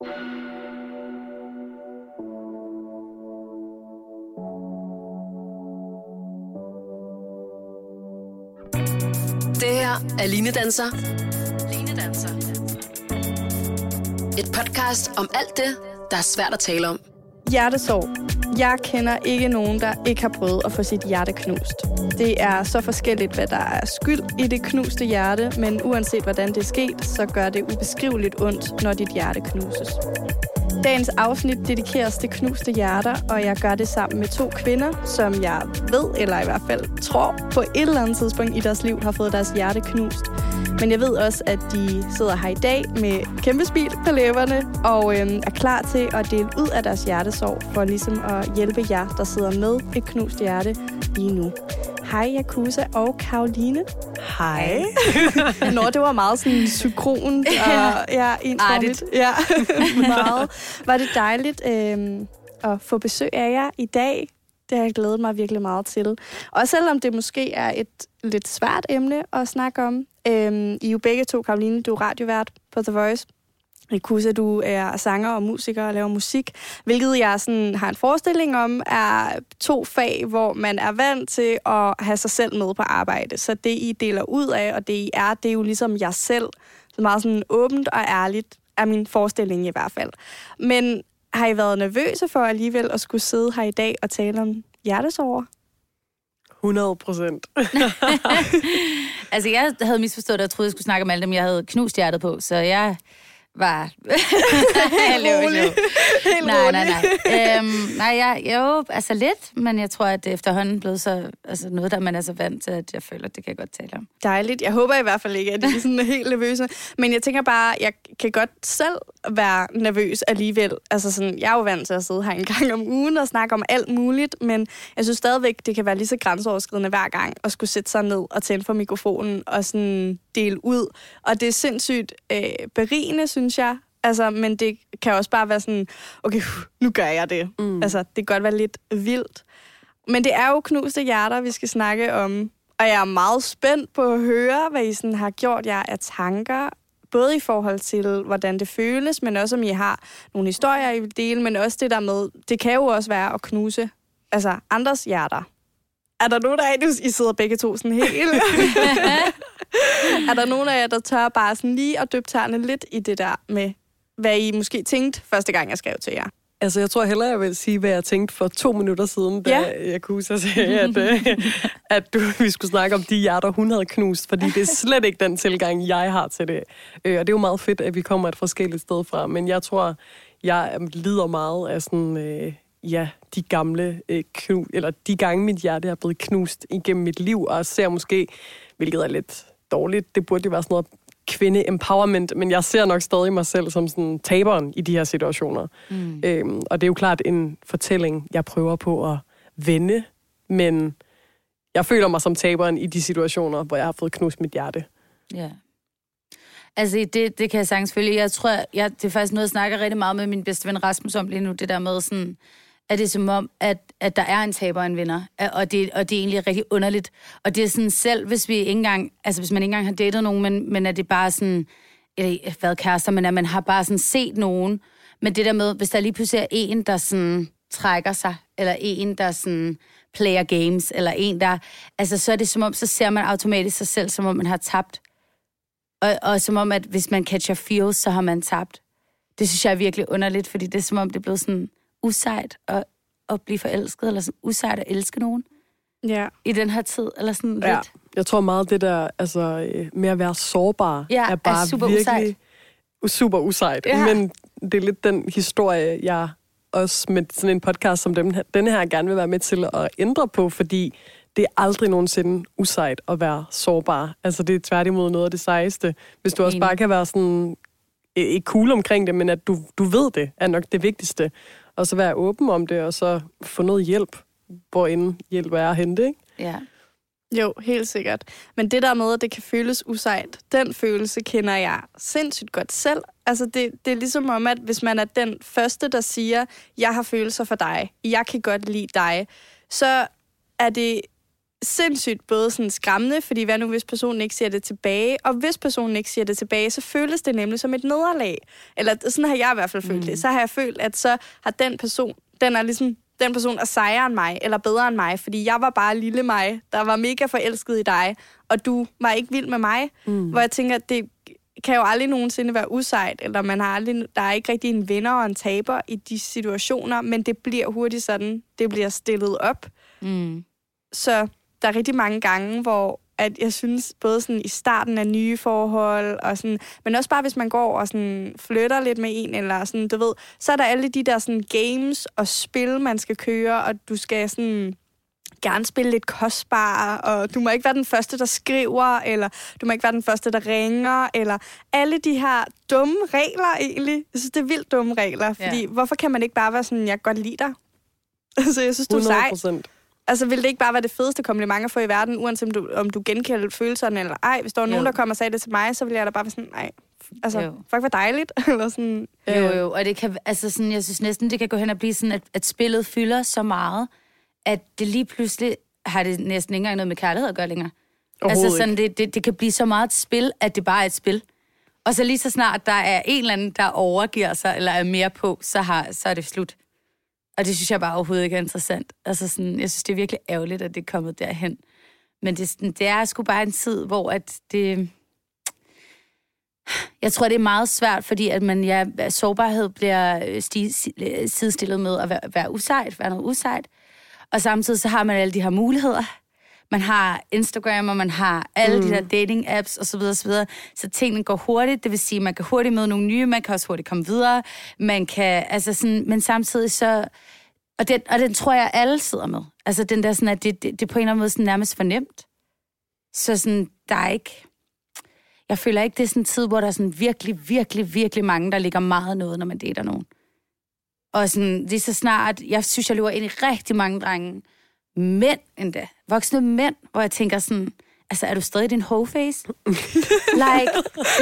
Det her er Line Danser. Line Danser. Et podcast om alt det, der er svært at tale om. Hjertesorg. Jeg kender ikke nogen, der ikke har prøvet at få sit hjerte knust. Det er så forskelligt, hvad der er skyld i det knuste hjerte, men uanset hvordan det er sket, så gør det ubeskriveligt ondt, når dit hjerte knuses. Dagens afsnit dedikeres til knuste hjerter, og jeg gør det sammen med to kvinder, som jeg ved, eller i hvert fald tror, på et eller andet tidspunkt i deres liv har fået deres hjerte knust. Men jeg ved også, at de sidder her i dag med kæmpe smil på læberne og øhm, er klar til at dele ud af deres hjertesorg for ligesom at hjælpe jer, der sidder med et knust hjerte lige nu. Hej, Jakusa og Karoline. Hej. Nå, det var meget sådan synkron og ja, ensformigt. Ja, meget. Var det dejligt øhm, at få besøg af jer i dag. Det har jeg glædet mig virkelig meget til. Og selvom det måske er et lidt svært emne at snakke om. Øhm, I er jo begge to, Karoline, du er radiovært på The Voice. Kusa, du er sanger og musiker og laver musik, hvilket jeg sådan har en forestilling om, er to fag, hvor man er vant til at have sig selv med på arbejde. Så det, I deler ud af, og det, I er, det er jo ligesom jeg selv. Så meget sådan åbent og ærligt er min forestilling i hvert fald. Men har I været nervøse for alligevel at skulle sidde her i dag og tale om hjertesover? 100 procent. altså, jeg havde misforstået det og troede, jeg skulle snakke om alt dem, jeg havde knust hjertet på. Så jeg var... rolig. Helt nej, nej, nej. Øhm, nej, jeg, jo, altså lidt, men jeg tror, at det efterhånden er blevet så, altså noget, der man er så vant til, at jeg føler, at det kan jeg godt tale om. Dejligt. Jeg håber i hvert fald ikke, at de er sådan helt nervøse. Men jeg tænker bare, jeg kan godt selv være nervøs alligevel. Altså sådan, jeg er jo vant til at sidde her en gang om ugen og snakke om alt muligt, men jeg synes stadigvæk, det kan være lige så grænseoverskridende hver gang at skulle sætte sig ned og tænde for mikrofonen og sådan dele ud. Og det er sindssygt øh, berigende, synes jeg. Altså, men det kan også bare være sådan, okay, nu gør jeg det. Mm. Altså, det kan godt være lidt vildt. Men det er jo knuste hjerter, vi skal snakke om. Og jeg er meget spændt på at høre, hvad I sådan har gjort jer af tanker. Både i forhold til, hvordan det føles, men også om I har nogle historier, I vil dele, men også det der med, det kan jo også være at knuse altså andres hjerter. Er der nogen af jer, I sidder begge to sådan helt? er der nogen af jer, der tør bare sådan lige at døbe tæerne lidt i det der med, hvad I måske tænkte første gang, jeg skrev til jer? Altså, jeg tror hellere, jeg vil sige, hvad jeg tænkte for to minutter siden, da Ja. jeg kunne så sige, at, øh, at du, vi skulle snakke om de hjerter, hun havde knust, fordi det er slet ikke den tilgang, jeg har til det. Øh, og det er jo meget fedt, at vi kommer et forskelligt sted fra, men jeg tror, jeg lider meget af sådan... Øh, ja, de gamle øh, knu, eller de gange mit hjerte er blevet knust igennem mit liv, og ser måske, hvilket er lidt dårligt, det burde jo være sådan noget kvinde-empowerment, men jeg ser nok stadig mig selv som sådan taberen i de her situationer. Mm. Øhm, og det er jo klart en fortælling, jeg prøver på at vende, men jeg føler mig som taberen i de situationer, hvor jeg har fået knust mit hjerte. Ja. Altså, det, det kan jeg sagtens følge. Jeg tror, jeg, det er faktisk noget, jeg snakker rigtig meget med min bedste ven Rasmus om lige nu, det der med sådan, at det er som om, at, at der er en taber og en vinder, øh, og det, og det er egentlig rigtig underligt. Og det er sådan selv, hvis vi ikke engang, altså hvis man ikke engang har datet nogen, men, men er det bare sådan, eller hvad kærester, men at man har bare sådan set nogen, men det der med, hvis der lige pludselig er en, der sådan trækker sig, eller en, der sådan player games, eller en, der, altså så er det som om, så ser man automatisk sig selv, som om man har tabt. Og, og som om, at hvis man catcher feels, så har man tabt. Det synes jeg er virkelig underligt, fordi det er som om, det er blevet sådan usejt at, at blive forelsket, eller sådan usejt at elske nogen Ja. i den her tid, eller sådan Ja. lidt. Jeg tror meget, det der altså, øh, med at være sårbar, Ja, er er bare super virkelig usejt. super usejt. Ja. Men det er lidt den historie, jeg også med sådan en podcast som den, denne her gerne vil være med til at ændre på, fordi det er aldrig nogensinde usejt at være sårbar. Altså det er tværtimod noget af det sejeste. Hvis du også bare kan være sådan ikke cool omkring det, men at du, du ved det, er nok det vigtigste. Og så være åben om det, og så få noget hjælp, hvor end hjælp er at hente, ikke? Ja. Jo, helt sikkert. Men det der med, at det kan føles usejt, den følelse kender jeg sindssygt godt selv. Altså, det, det er ligesom om, at hvis man er den første, der siger, jeg har følelser for dig, jeg kan godt lide dig, så er det sindssygt både sådan skræmmende, fordi hvad nu, hvis personen ikke siger det tilbage? Og hvis personen ikke siger det tilbage, så føles det nemlig som et nederlag. Eller sådan har jeg i hvert fald følt mm. det. Så har jeg følt, at så har den person, den er ligesom den person er sejere end mig, eller bedre end mig, fordi jeg var bare lille mig, der var mega forelsket i dig, og du var ikke vild med mig. Mm. Hvor jeg tænker, at det kan jo aldrig nogensinde være usejt, eller man har aldrig, der er ikke rigtig en vinder og en taber i de situationer, men det bliver hurtigt sådan, det bliver stillet op. Mm. Så der er rigtig mange gange, hvor at jeg synes, både sådan i starten af nye forhold, og sådan, men også bare hvis man går og sådan flytter lidt med en, eller sådan, du ved, så er der alle de der sådan games og spil, man skal køre, og du skal sådan gerne spille lidt kostbar, og du må ikke være den første, der skriver, eller du må ikke være den første, der ringer, eller alle de her dumme regler egentlig. Jeg synes, det er vildt dumme regler, fordi ja. hvorfor kan man ikke bare være sådan, jeg kan godt lide dig? altså, jeg synes, du er sej. Altså, vil det ikke bare være det fedeste kompliment at få i verden, uanset om du, om du genkender følelserne eller ej? Hvis der var jo. nogen, der kommer og sagde det til mig, så ville jeg da bare være sådan, nej, altså, jo. fuck, hvor dejligt. eller sådan, øh. Jo, jo, og det kan, altså sådan, jeg synes næsten, det kan gå hen og blive sådan, at, at spillet fylder så meget, at det lige pludselig har det næsten ikke engang noget med kærlighed at gøre længere. Altså sådan, det, det, det kan blive så meget et spil, at det bare er et spil. Og så lige så snart der er en eller anden, der overgiver sig, eller er mere på, så, har, så er det slut. Og det synes jeg bare overhovedet ikke er interessant. Altså sådan, jeg synes, det er virkelig ærgerligt, at det er kommet derhen. Men det, det er sgu bare en tid, hvor at det... Jeg tror, det er meget svært, fordi at man, ja, sårbarhed bliver øh, sti, øh, sidestillet med at være, være usejt, være noget usejt. Og samtidig så har man alle de her muligheder. Man har Instagram, og man har alle mm. de der dating-apps osv. osv. Så tingene går hurtigt, det vil sige, at man kan hurtigt møde nogle nye, man kan også hurtigt komme videre. Man kan, altså sådan, men samtidig så... Og den, og den tror jeg, alle sidder med. Altså den der sådan, at det, det, det på en eller anden måde sådan nærmest fornemt. Så sådan, der er ikke... Jeg føler ikke, det er sådan en tid, hvor der er sådan virkelig, virkelig, virkelig mange, der ligger meget noget, når man dater nogen. Og sådan, lige så snart, jeg synes, jeg løber ind i rigtig mange drenge, mænd endda, voksne mænd, hvor jeg tænker sådan, altså, er du stadig din whole face? like,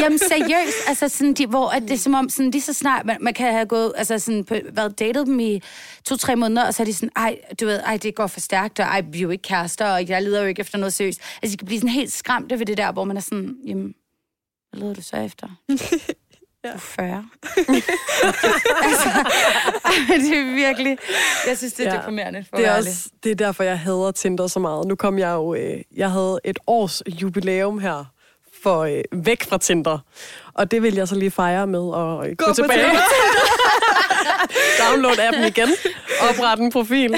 jamen seriøst, altså sådan, de, hvor at det er som om, sådan, lige så snart, man, man kan have gået, altså sådan, på, været datet dem i to-tre måneder, og så er de sådan, ej, du ved, ej, det går for stærkt, og ej, vi er jo ikke kærester, og jeg leder jo ikke efter noget seriøst. Altså, de kan blive sådan helt skræmte ved det der, hvor man er sådan, jamen, hvad leder du så efter? Ja. Du er 40. altså, det er virkelig... Jeg synes, det er ja. deprimerende. For det, er også, det er derfor, jeg hader Tinder så meget. Nu kom jeg jo... Øh, jeg havde et års jubilæum her for øh, væk fra Tinder. Og det vil jeg så lige fejre med at øh, gå, gå tilbage. Download appen igen. Oprette en profil.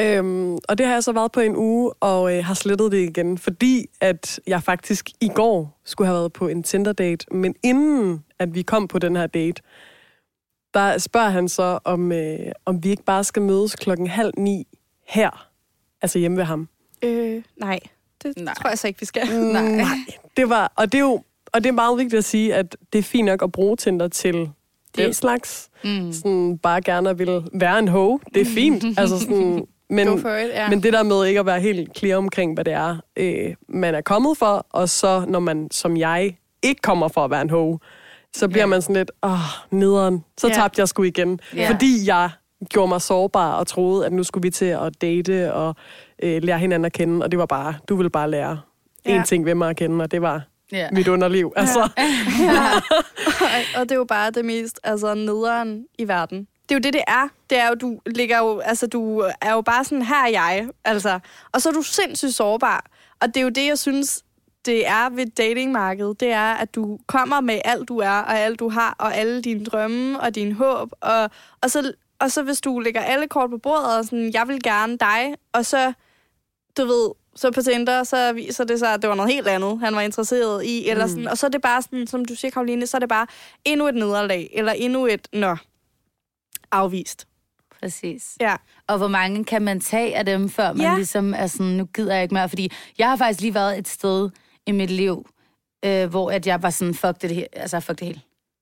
øhm, og det har jeg så været på en uge, og øh, har slettet det igen, fordi at jeg faktisk i går skulle have været på en Tinder-date, men inden at vi kom på den her date, der spørger han så, om, øh, om vi ikke bare skal mødes klokken halv ni her, altså hjemme ved ham. Øh, nej. Det nej. tror jeg så ikke, vi skal. Mm, nej. Det var, og det er jo og det er meget vigtigt at sige, at det er fint nok at bruge Tinder til det. den slags. Mm. Sådan bare gerne vil være en ho. Det er fint. altså sådan, men, it, yeah. men det der med ikke at være helt clear omkring, hvad det er, øh, man er kommet for, og så når man, som jeg, ikke kommer for at være en ho, så bliver yeah. man sådan lidt, åh, nederen, så yeah. tabte jeg sgu igen. Yeah. Fordi jeg gjorde mig sårbar og troede, at nu skulle vi til at date og øh, lære hinanden at kende, og det var bare, du ville bare lære yeah. én ting ved mig at kende, og det var yeah. mit underliv. Altså. Ja. ja. og det er jo bare det mest altså, nederen i verden. Det er jo det, det er. Det er jo, du ligger jo, altså, du er jo bare sådan, her er jeg, altså. Og så er du sindssygt sårbar. Og det er jo det, jeg synes, det er ved datingmarkedet, det er, at du kommer med alt, du er, og alt, du har, og alle dine drømme og din håb. Og, og, så, og så hvis du lægger alle kort på bordet, og sådan, jeg vil gerne dig, og så, du ved, så på Tinder, så viser det sig, at det var noget helt andet, han var interesseret i. Eller mm. sådan, og så er det bare sådan, som du siger, Karoline, så er det bare endnu et nederlag, eller endnu et, nå, afvist. Præcis. Ja. Og hvor mange kan man tage af dem, før man ja. ligesom er sådan, nu gider jeg ikke mere? Fordi jeg har faktisk lige været et sted i mit liv, øh, hvor at jeg var sådan, fuck det, altså fuck det hele.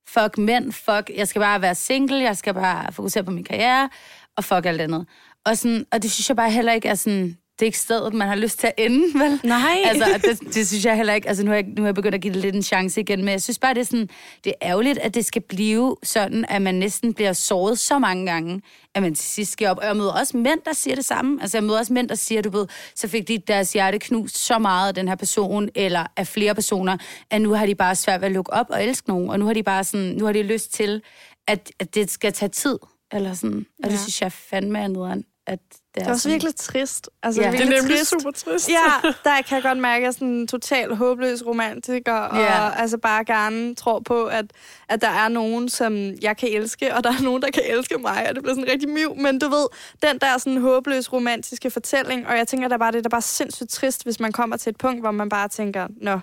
Fuck mænd, fuck, jeg skal bare være single, jeg skal bare fokusere på min karriere, og fuck alt andet. Og, sådan, og det synes jeg bare heller ikke er sådan, det er ikke stedet, man har lyst til at ende, vel? Nej. Altså, det, det synes jeg heller ikke. Altså, nu har jeg, nu har jeg begyndt at give det lidt en chance igen, men jeg synes bare, det er, sådan, det er ærgerligt, at det skal blive sådan, at man næsten bliver såret så mange gange, at man til sidst skal op. Og jeg møder også mænd, der siger det samme. Altså, jeg møder også mænd, der siger, du ved, så fik de deres hjerte knust så meget af den her person, eller af flere personer, at nu har de bare svært ved at lukke op og elske nogen, og nu har de bare sådan, nu har de lyst til, at, at det skal tage tid. Eller sådan. Og ja. det synes jeg fandme er nederen. At det, er Det er også sådan. virkelig trist. Altså, Ja. det er, Det er virkelig nemlig trist. super trist. Ja, der kan jeg godt mærke, at jeg er sådan en total håbløs romantiker, og Ja. altså bare gerne tror på, at, at der er nogen, som jeg kan elske, og der er nogen, der kan elske mig, og det bliver sådan rigtig miv. Men du ved, den der sådan håbløs romantiske fortælling, og jeg tænker, der bare det er bare sindssygt trist, hvis man kommer til et punkt, hvor man bare tænker, nå,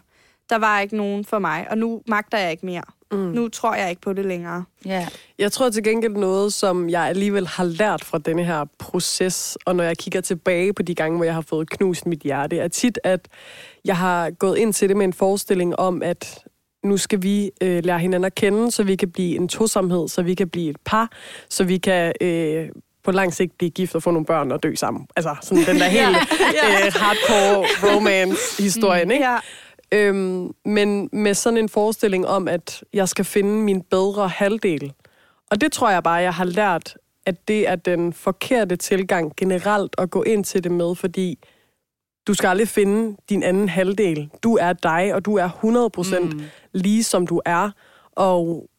der var ikke nogen for mig, og nu magter jeg ikke mere. Mm. Nu tror jeg ikke på det længere. Ja. Jeg tror til gengæld noget, som jeg alligevel har lært fra denne her proces, og når jeg kigger tilbage på de gange, hvor jeg har fået knust mit hjerte, er tit, at jeg har gået ind til det med en forestilling om, at nu skal vi øh, lære hinanden at kende, så vi kan blive en tosomhed, så vi kan blive et par, så vi kan øh, på lang sigt blive gift og få nogle børn og dø sammen. Altså sådan den der helt øh, hardcore romance-historien, ikke? Ja. Øhm, men med sådan en forestilling om, at jeg skal finde min bedre halvdel. Og det tror jeg bare, jeg har lært, at det er den forkerte tilgang generelt at gå ind til det med, fordi du skal aldrig finde din anden halvdel. Du er dig, og du er 100% mm. lige som du er. Og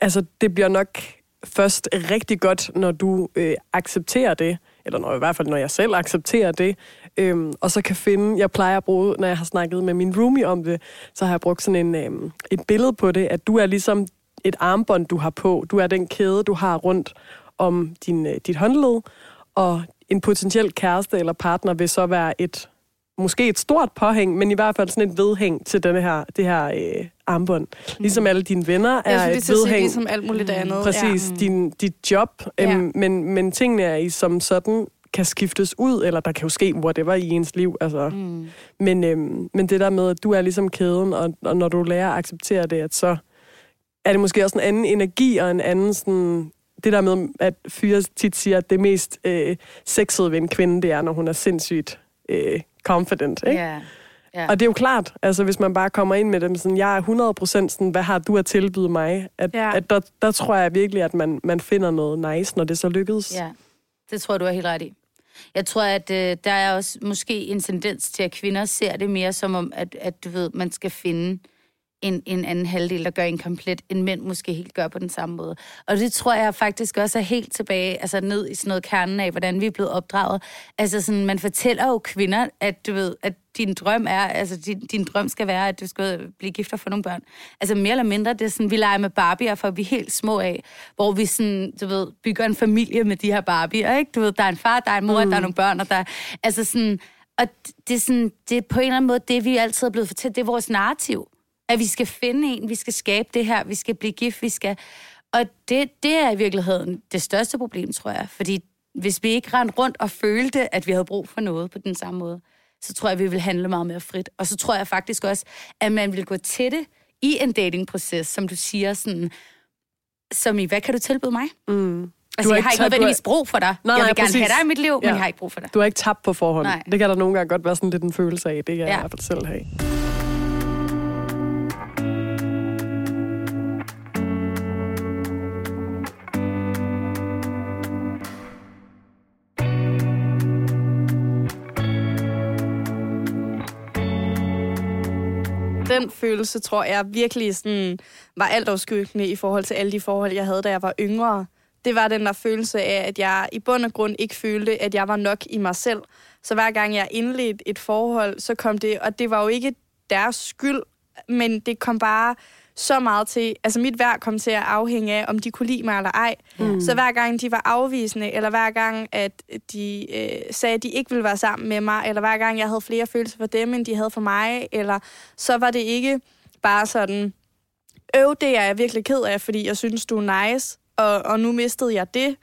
altså, det bliver nok først rigtig godt, når du øh, accepterer det, eller når, i hvert fald når jeg selv accepterer det, øhm, og så kan finde, jeg plejer at bruge, når jeg har snakket med min roomie om det, så har jeg brugt sådan en, øhm, et billede på det, at du er ligesom et armbånd, du har på. Du er den kæde, du har rundt om din, øh, dit håndled, og en potentiel kæreste eller partner vil så være et måske et stort påhæng, men i hvert fald sådan et vedhæng til denne her, det her øh, armbånd. Ligesom alle dine venner er lige et at sige, vedhæng. ligesom alt muligt andet. Præcis, ja. din, dit job, Ja. øhm, men, men tingene er i som sådan kan skiftes ud, eller der kan jo ske whatever i ens liv. Altså. Mm. Men, øhm, men det der med, at du er ligesom kæden, og, og når du lærer at acceptere det, at så er det måske også en anden energi og en anden sådan... Det der med, at fyre tit siger, at det mest øh, sexede ved en kvinde, det er, når hun er sindssygt øh, confident. Ikke? Ja. ja. Og det er jo klart, altså hvis man bare kommer ind med dem sådan, jeg er 100% sådan, hvad har du at tilbyde mig? At, ja. at der, der tror jeg virkelig, at man, man finder noget nice, når det så lykkedes. Ja, det tror jeg, du er helt ret i. Jeg tror, at øh, der er også måske en tendens til, at kvinder ser det mere som om, at, at du ved, man skal finde en, en anden halvdel, der gør en komplet, end mænd måske helt gør på den samme måde. Og det tror jeg faktisk også er helt tilbage, altså ned i sådan noget kernen af, hvordan vi er blevet opdraget. Altså sådan, man fortæller jo kvinder, at du ved, at din drøm er, altså din, din drøm skal være, at du skal blive gift og få nogle børn. Altså mere eller mindre, det er sådan, vi leger med Barbier, for vi er helt små af, hvor vi sådan, du ved, bygger en familie med de her Barbier, ikke? Du ved, der er en far, der er en mor, mm. der er nogle børn, og der er, altså sådan, og det er sådan, det er på en eller anden måde det, vi altid er blevet fortalt, det er vores narrativ. At vi skal finde en, vi skal skabe det her, vi skal blive gift, vi skal... Og det, det er i virkeligheden det største problem, tror jeg. Fordi hvis vi ikke rendte rundt og følte, at vi havde brug for noget på den samme måde, så tror jeg, vi vil handle meget mere frit. Og så tror jeg faktisk også, at man vil gå til det i en datingproces, som du siger, sådan, som i, hvad kan du tilbyde mig? Mm. Altså, har jeg har ikke du nødvendigvis har- brug for dig. Nej, jeg vil nej, gerne præcis. have dig i mit liv, men Ja. jeg har ikke brug for dig. Du er ikke tabt på forhånd. Nej. Det kan der nogle gange godt være sådan lidt en følelse af. Det kan ja. jeg i hvert fald selv have. Den følelse, tror jeg, virkelig sådan, var alt i forhold til alle de forhold, jeg havde, da jeg var yngre. Det var den der følelse af, at jeg i bund og grund ikke følte, at jeg var nok i mig selv. Så hver gang jeg indledte et forhold, så kom det, og det var jo ikke deres skyld, men det kom bare så meget til, altså mit værd kom til at afhænge af, om de kunne lide mig eller ej. Mm. Så hver gang de var afvisende, eller hver gang, at de øh, sagde, at de ikke ville være sammen med mig, eller hver gang jeg havde flere følelser for dem, end de havde for mig, eller så var det ikke bare sådan, øv, det er jeg virkelig ked af, fordi jeg synes, du er nice, og, og nu mistede jeg det,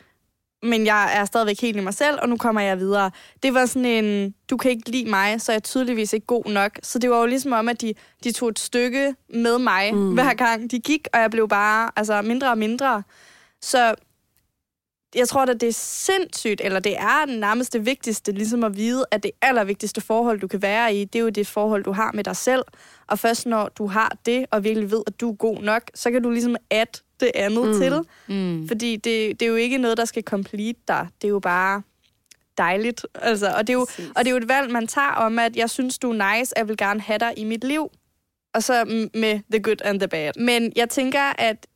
men jeg er stadigvæk helt i mig selv, og nu kommer jeg videre. Det var sådan en, du kan ikke lide mig, så er jeg tydeligvis ikke god nok. Så det var jo ligesom om, at de, de tog et stykke med mig, mm. hver gang de gik, og jeg blev bare altså, mindre og mindre. Så jeg tror at det er sindssygt, eller det er nærmest det vigtigste, ligesom at vide, at det allervigtigste forhold, du kan være i, det er jo det forhold, du har med dig selv. Og først når du har det, og virkelig ved, at du er god nok, så kan du ligesom add det andet mm. til. Mm. Fordi det, det er jo ikke noget, der skal complete dig. Det er jo bare dejligt. Altså, og, det er jo, Præcis. og det er jo et valg, man tager om, at jeg synes, du er nice, jeg vil gerne have dig i mit liv. Og så med the good and the bad. Men jeg tænker, at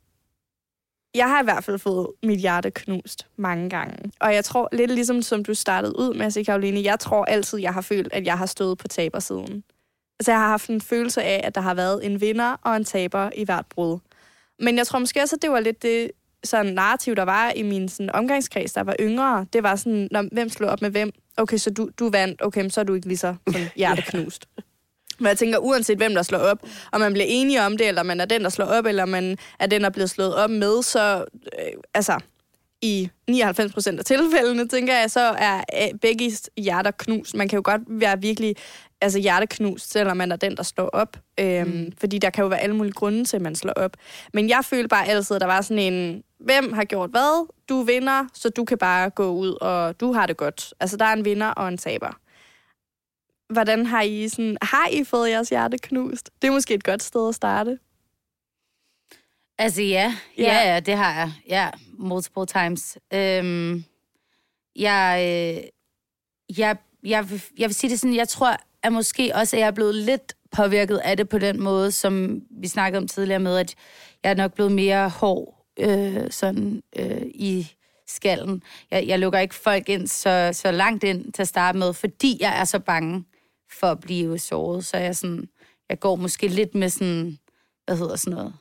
jeg har i hvert fald fået mit hjerte knust mange gange. Og jeg tror, lidt ligesom som du startede ud med at sige, Karoline, jeg tror altid, jeg har følt, at jeg har stået på tabersiden. Altså, jeg har haft en følelse af, at der har været en vinder og en taber i hvert brud. Men jeg tror måske også, at det var lidt det sådan narrativ, der var i min sådan, omgangskreds, der var yngre. Det var sådan, når, hvem slog op med hvem? Okay, så du, du vandt. Okay, så er du ikke lige så sådan, hjerteknust. Men jeg tænker, uanset hvem der slår op, og man bliver enige om det, eller man er den, der slår op, eller man er den, der bliver slået op med, så øh, altså, i 99 procent af tilfældene, tænker jeg, så er øh, begge hjerter knust. Man kan jo godt være virkelig altså hjerteknust, selvom man er den, der slår op. Øhm, mm. Fordi der kan jo være alle mulige grunde til, at man slår op. Men jeg følte bare altid, at der var sådan en, hvem har gjort hvad? Du vinder, så du kan bare gå ud, og du har det godt. Altså, der er en vinder og en taber. Hvordan har I sådan, har I fået jeres hjerte knust? Det er måske et godt sted at starte. Altså ja, Ja. ja, ja, det har jeg. Ja, multiple times. Øhm, jeg, øh, jeg, jeg, vil, jeg vil sige det sådan, jeg tror at måske også, at jeg er blevet lidt påvirket af det på den måde, som vi snakkede om tidligere med, at jeg er nok blevet mere hård øh, sådan øh, i skallen. Jeg, jeg lukker ikke folk ind så, så langt ind til at starte med, fordi jeg er så bange for at blive såret. Så jeg, sådan, jeg går måske lidt med sådan, hvad hedder sådan noget,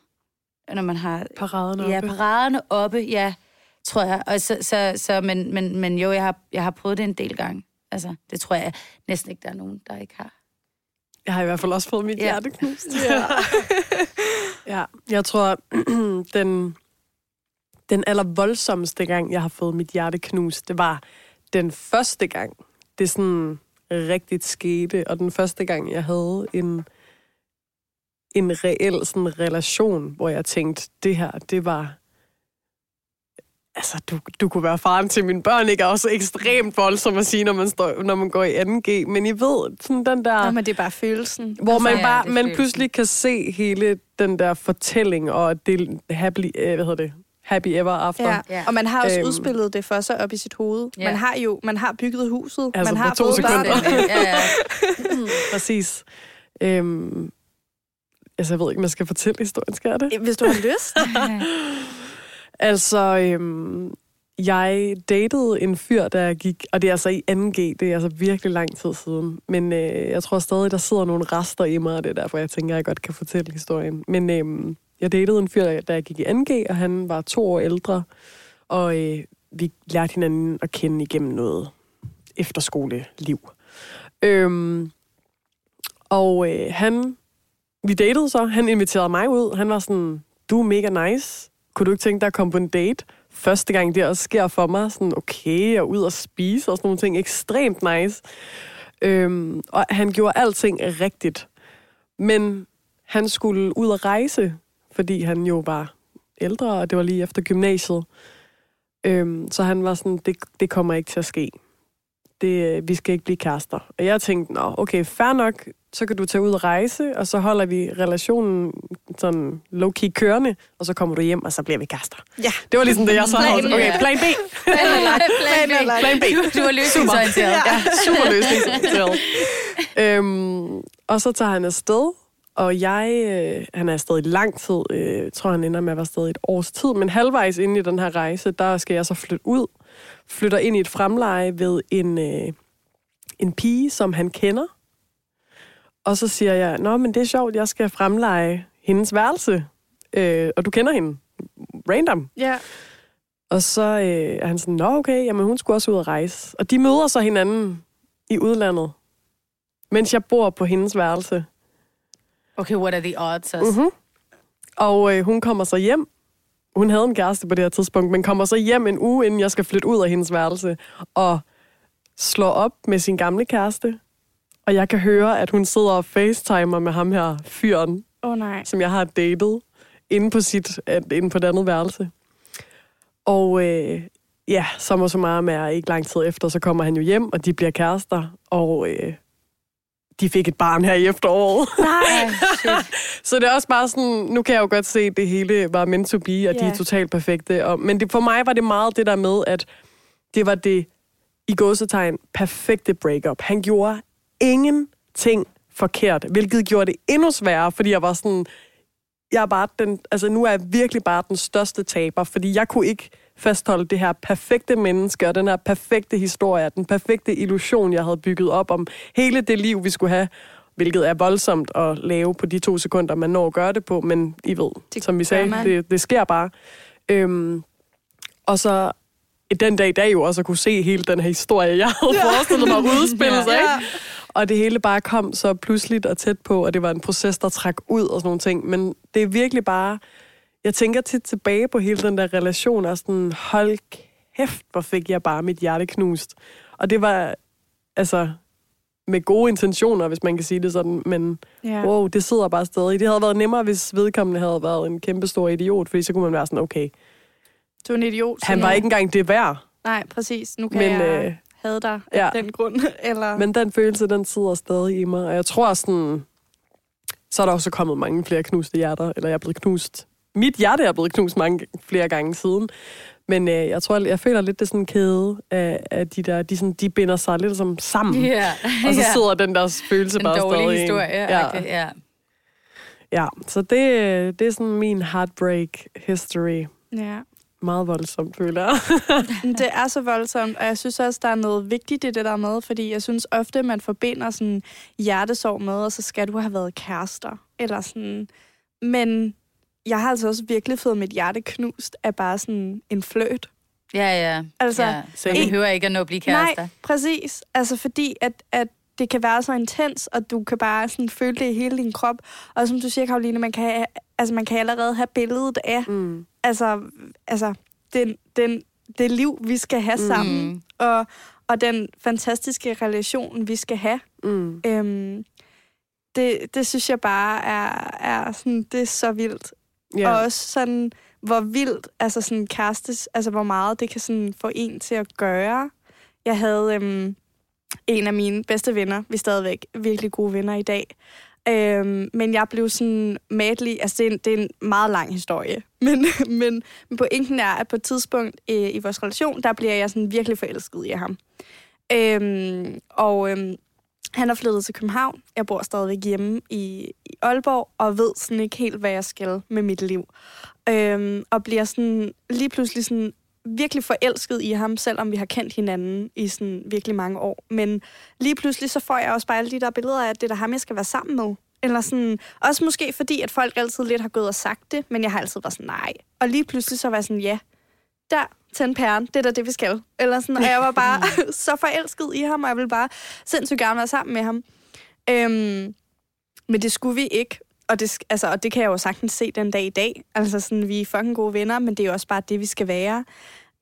når man har Paraderne Ja, oppe. paraderne oppe, ja, tror jeg. Og så, så, så, men, men, men jo, jeg har, jeg har prøvet det en del gange. Altså, det tror jeg næsten ikke, der er nogen, der ikke har. Jeg har i hvert fald også fået mit Ja. hjerte knust. Ja. ja, jeg tror, den, den aller voldsomste gang, jeg har fået mit hjerte knust, det var den første gang, det sådan rigtigt skete, og den første gang, jeg havde en, en reel sådan relation, hvor jeg tænkte, det her, det var... Altså, du, du kunne være faren til mine børn, ikke? Er også ekstremt voldsomt at sige, når man, står, når man går i 2G. Men I ved, sådan den der... Ja. men det er bare følelsen. Hvor man ja, bare, man følelsen. pludselig kan se hele den der fortælling, og det happy, øh, hvad hedder det, happy ever after. Ja. Ja. Og man har også Øhm. udspillet det for sig op i sit hoved. Ja. Man har jo man har bygget huset. Altså man på har to fået sekunder. ja, ja. Præcis. Øhm, altså, jeg ved ikke, jeg skal fortælle historien, skal jeg det? Hvis du har lyst. Altså, øhm, jeg datede en fyr, der jeg gik, og det er altså i 2G, det er altså virkelig lang tid siden. Men øh, jeg tror stadig, der sidder nogle rester i mig, og det er derfor, jeg tænker, at jeg godt kan fortælle historien. Men øhm, jeg datede en fyr, der jeg gik i 2G, og han var to år ældre, og øh, vi lærte hinanden at kende igennem noget efterskoleliv. Øhm, og øh, han, vi datede så, han inviterede mig ud, han var sådan, du er mega nice, kunne du ikke tænke dig at komme på en date? Første gang det også sker for mig, sådan okay, og ud og spise og sådan nogle ting, ekstremt nice. Øhm, og han gjorde alting rigtigt. Men han skulle ud og rejse, fordi han jo var ældre, og det var lige efter gymnasiet. Øhm, så han var sådan, det, det kommer ikke til at ske. Det, øh, vi skal ikke blive kærester. Og jeg tænkte, nå, okay, fair nok, så kan du tage ud og rejse, og så holder vi relationen sådan low-key kørende, og så kommer du hjem, og så bliver vi kærester. Ja. Det var ligesom det, jeg så havde. Plan, Okay, plan B. Plan B. Plan B. Du var løsningsorienteret. Ja, super løsningsorienteret. øhm, og så tager han afsted, og jeg, øh, han er afsted i lang tid, øh, tror han ender med at være afsted i et års tid, men halvvejs inde i den her rejse, der skal jeg så flytte ud, flytter ind i et fremleje ved en, øh, en pige, som han kender, og så siger jeg, nå, men det er sjovt, jeg skal fremleje hendes værelse, øh, og du kender hende, random. Ja. Og så øh, er han sådan, nå okay, jamen hun skulle også ud og rejse. Og de møder så hinanden i udlandet, mens jeg bor på hendes værelse. Okay, what are the odds også? Mm-hmm. Og øh, hun kommer så hjem. Hun havde en kæreste på det her tidspunkt, men kommer så hjem en uge, inden jeg skal flytte ud af hendes værelse. Og slår op med sin gamle kæreste. Og jeg kan høre, at hun sidder og facetimer med ham her fyren, oh, nej. som jeg har datet, inde på, sit, inde på det andet værelse. Og øh, ja, som og så meget med ikke lang tid efter, så kommer han jo hjem, og de bliver kærester, og øh, de fik et barn her i efteråret. Nej, shit. så det er også bare sådan, nu kan jeg jo godt se, at det hele var meant to be, og yeah. de er totalt perfekte. Og, men det, for mig var det meget det der med, at det var det, i gåsetegn, perfekte breakup. Han gjorde ingenting forkert, hvilket gjorde det endnu sværere, fordi jeg var sådan, jeg er bare den, altså nu er jeg virkelig bare den største taber, fordi jeg kunne ikke fastholde det her perfekte menneske, og den her perfekte historie, den perfekte illusion, jeg havde bygget op om hele det liv, vi skulle have, hvilket er voldsomt at lave på de to sekunder, man når at gøre det på, men I ved, Det som vi sagde, det, det sker bare. Øhm, og så den dag i dag jo også at kunne se hele den her historie, jeg havde ja. forestillet mig udspille sig, Ja. ikke? Og det hele bare kom så pludseligt og tæt på, og det var en proces, der trak ud og sådan nogle ting. Men det er virkelig bare... Jeg tænker tit tilbage på hele den der relation, og sådan, hold kæft, hvor fik jeg bare mit hjerte knust. Og det var, altså, med gode intentioner, hvis man kan sige det sådan, men Ja. wow, det sidder bare stadig. Det havde været nemmere, hvis vedkommende havde været en kæmpe stor idiot, fordi så kunne man være sådan, okay, Du er en idiot. han var nu- ikke engang det værd. Nej, præcis. Nu kan Men, jeg øh, have dig ja. af den grund. Eller... Men den følelse, den sidder stadig i mig. Og jeg tror sådan, så er der også kommet mange flere knuste hjerter, eller jeg er blevet knust. Mit hjerte er blevet knust mange flere gange siden. Men øh, jeg tror, jeg føler lidt, det er sådan en kæde af, af de der, de, sådan, de binder sig lidt som sammen. Ja. Og så ja. sidder den der følelse en bare dårlig stadig en. historie. Ja, Ja. ja. ja. Så det, det er sådan min heartbreak history. Ja. Meget voldsomt, føler jeg. Det er så voldsomt, og jeg synes også, der er noget vigtigt i det der med, fordi jeg synes ofte, man forbinder sådan hjertesorg med, og så skal du have været kærester, eller sådan. Men jeg har altså også virkelig fået mit hjerte knust af bare sådan en fløt. Ja, ja. Altså, ja. Så man behøver ikke at nå at blive kærester. Nej, præcis. Altså fordi, at, at det kan være så intens, og du kan bare sådan føle det i hele din krop. Og som du siger, Karoline, man kan, altså, man kan allerede have billedet af, Mm. Altså, altså den, den, det liv, vi skal have sammen, Mm. og, og den fantastiske relation, vi skal have. Mm. Øhm, det, det synes jeg bare er, er sådan, det er så vildt. Ja. Og også sådan, hvor vildt, altså sådan kærestes, altså hvor meget det kan sådan få en til at gøre. Jeg havde øhm, en af mine bedste venner, vi er stadigvæk virkelig gode venner i dag, øhm, men jeg blev sådan madly, altså det er, en, det er en meget lang historie, men, men, men pointen er, at på et tidspunkt øh, i vores relation, der bliver jeg sådan virkelig forelsket i ham. Øhm, og øhm, han er flyttet til København. Jeg bor stadigvæk hjemme i, i Aalborg, og ved sådan ikke helt, hvad jeg skal med mit liv. Øhm, og bliver sådan lige pludselig sådan virkelig forelsket i ham, selvom vi har kendt hinanden i sådan virkelig mange år. Men lige pludselig så får jeg også bare alle de der billeder af, at det er ham, jeg skal være sammen med. Eller sådan, også måske fordi, at folk altid lidt har gået og sagt det, men jeg har altid været sådan, nej. Og lige pludselig så var jeg sådan, ja, der, tænd pæren, det er da det, vi skal. Eller sådan, og jeg var bare så forelsket i ham, og jeg ville bare sindssygt gerne være sammen med ham. Øhm, men det skulle vi ikke. Og det, altså, og det kan jeg jo sagtens se den dag i dag. Altså sådan, vi er fucking gode venner, men det er jo også bare det, vi skal være.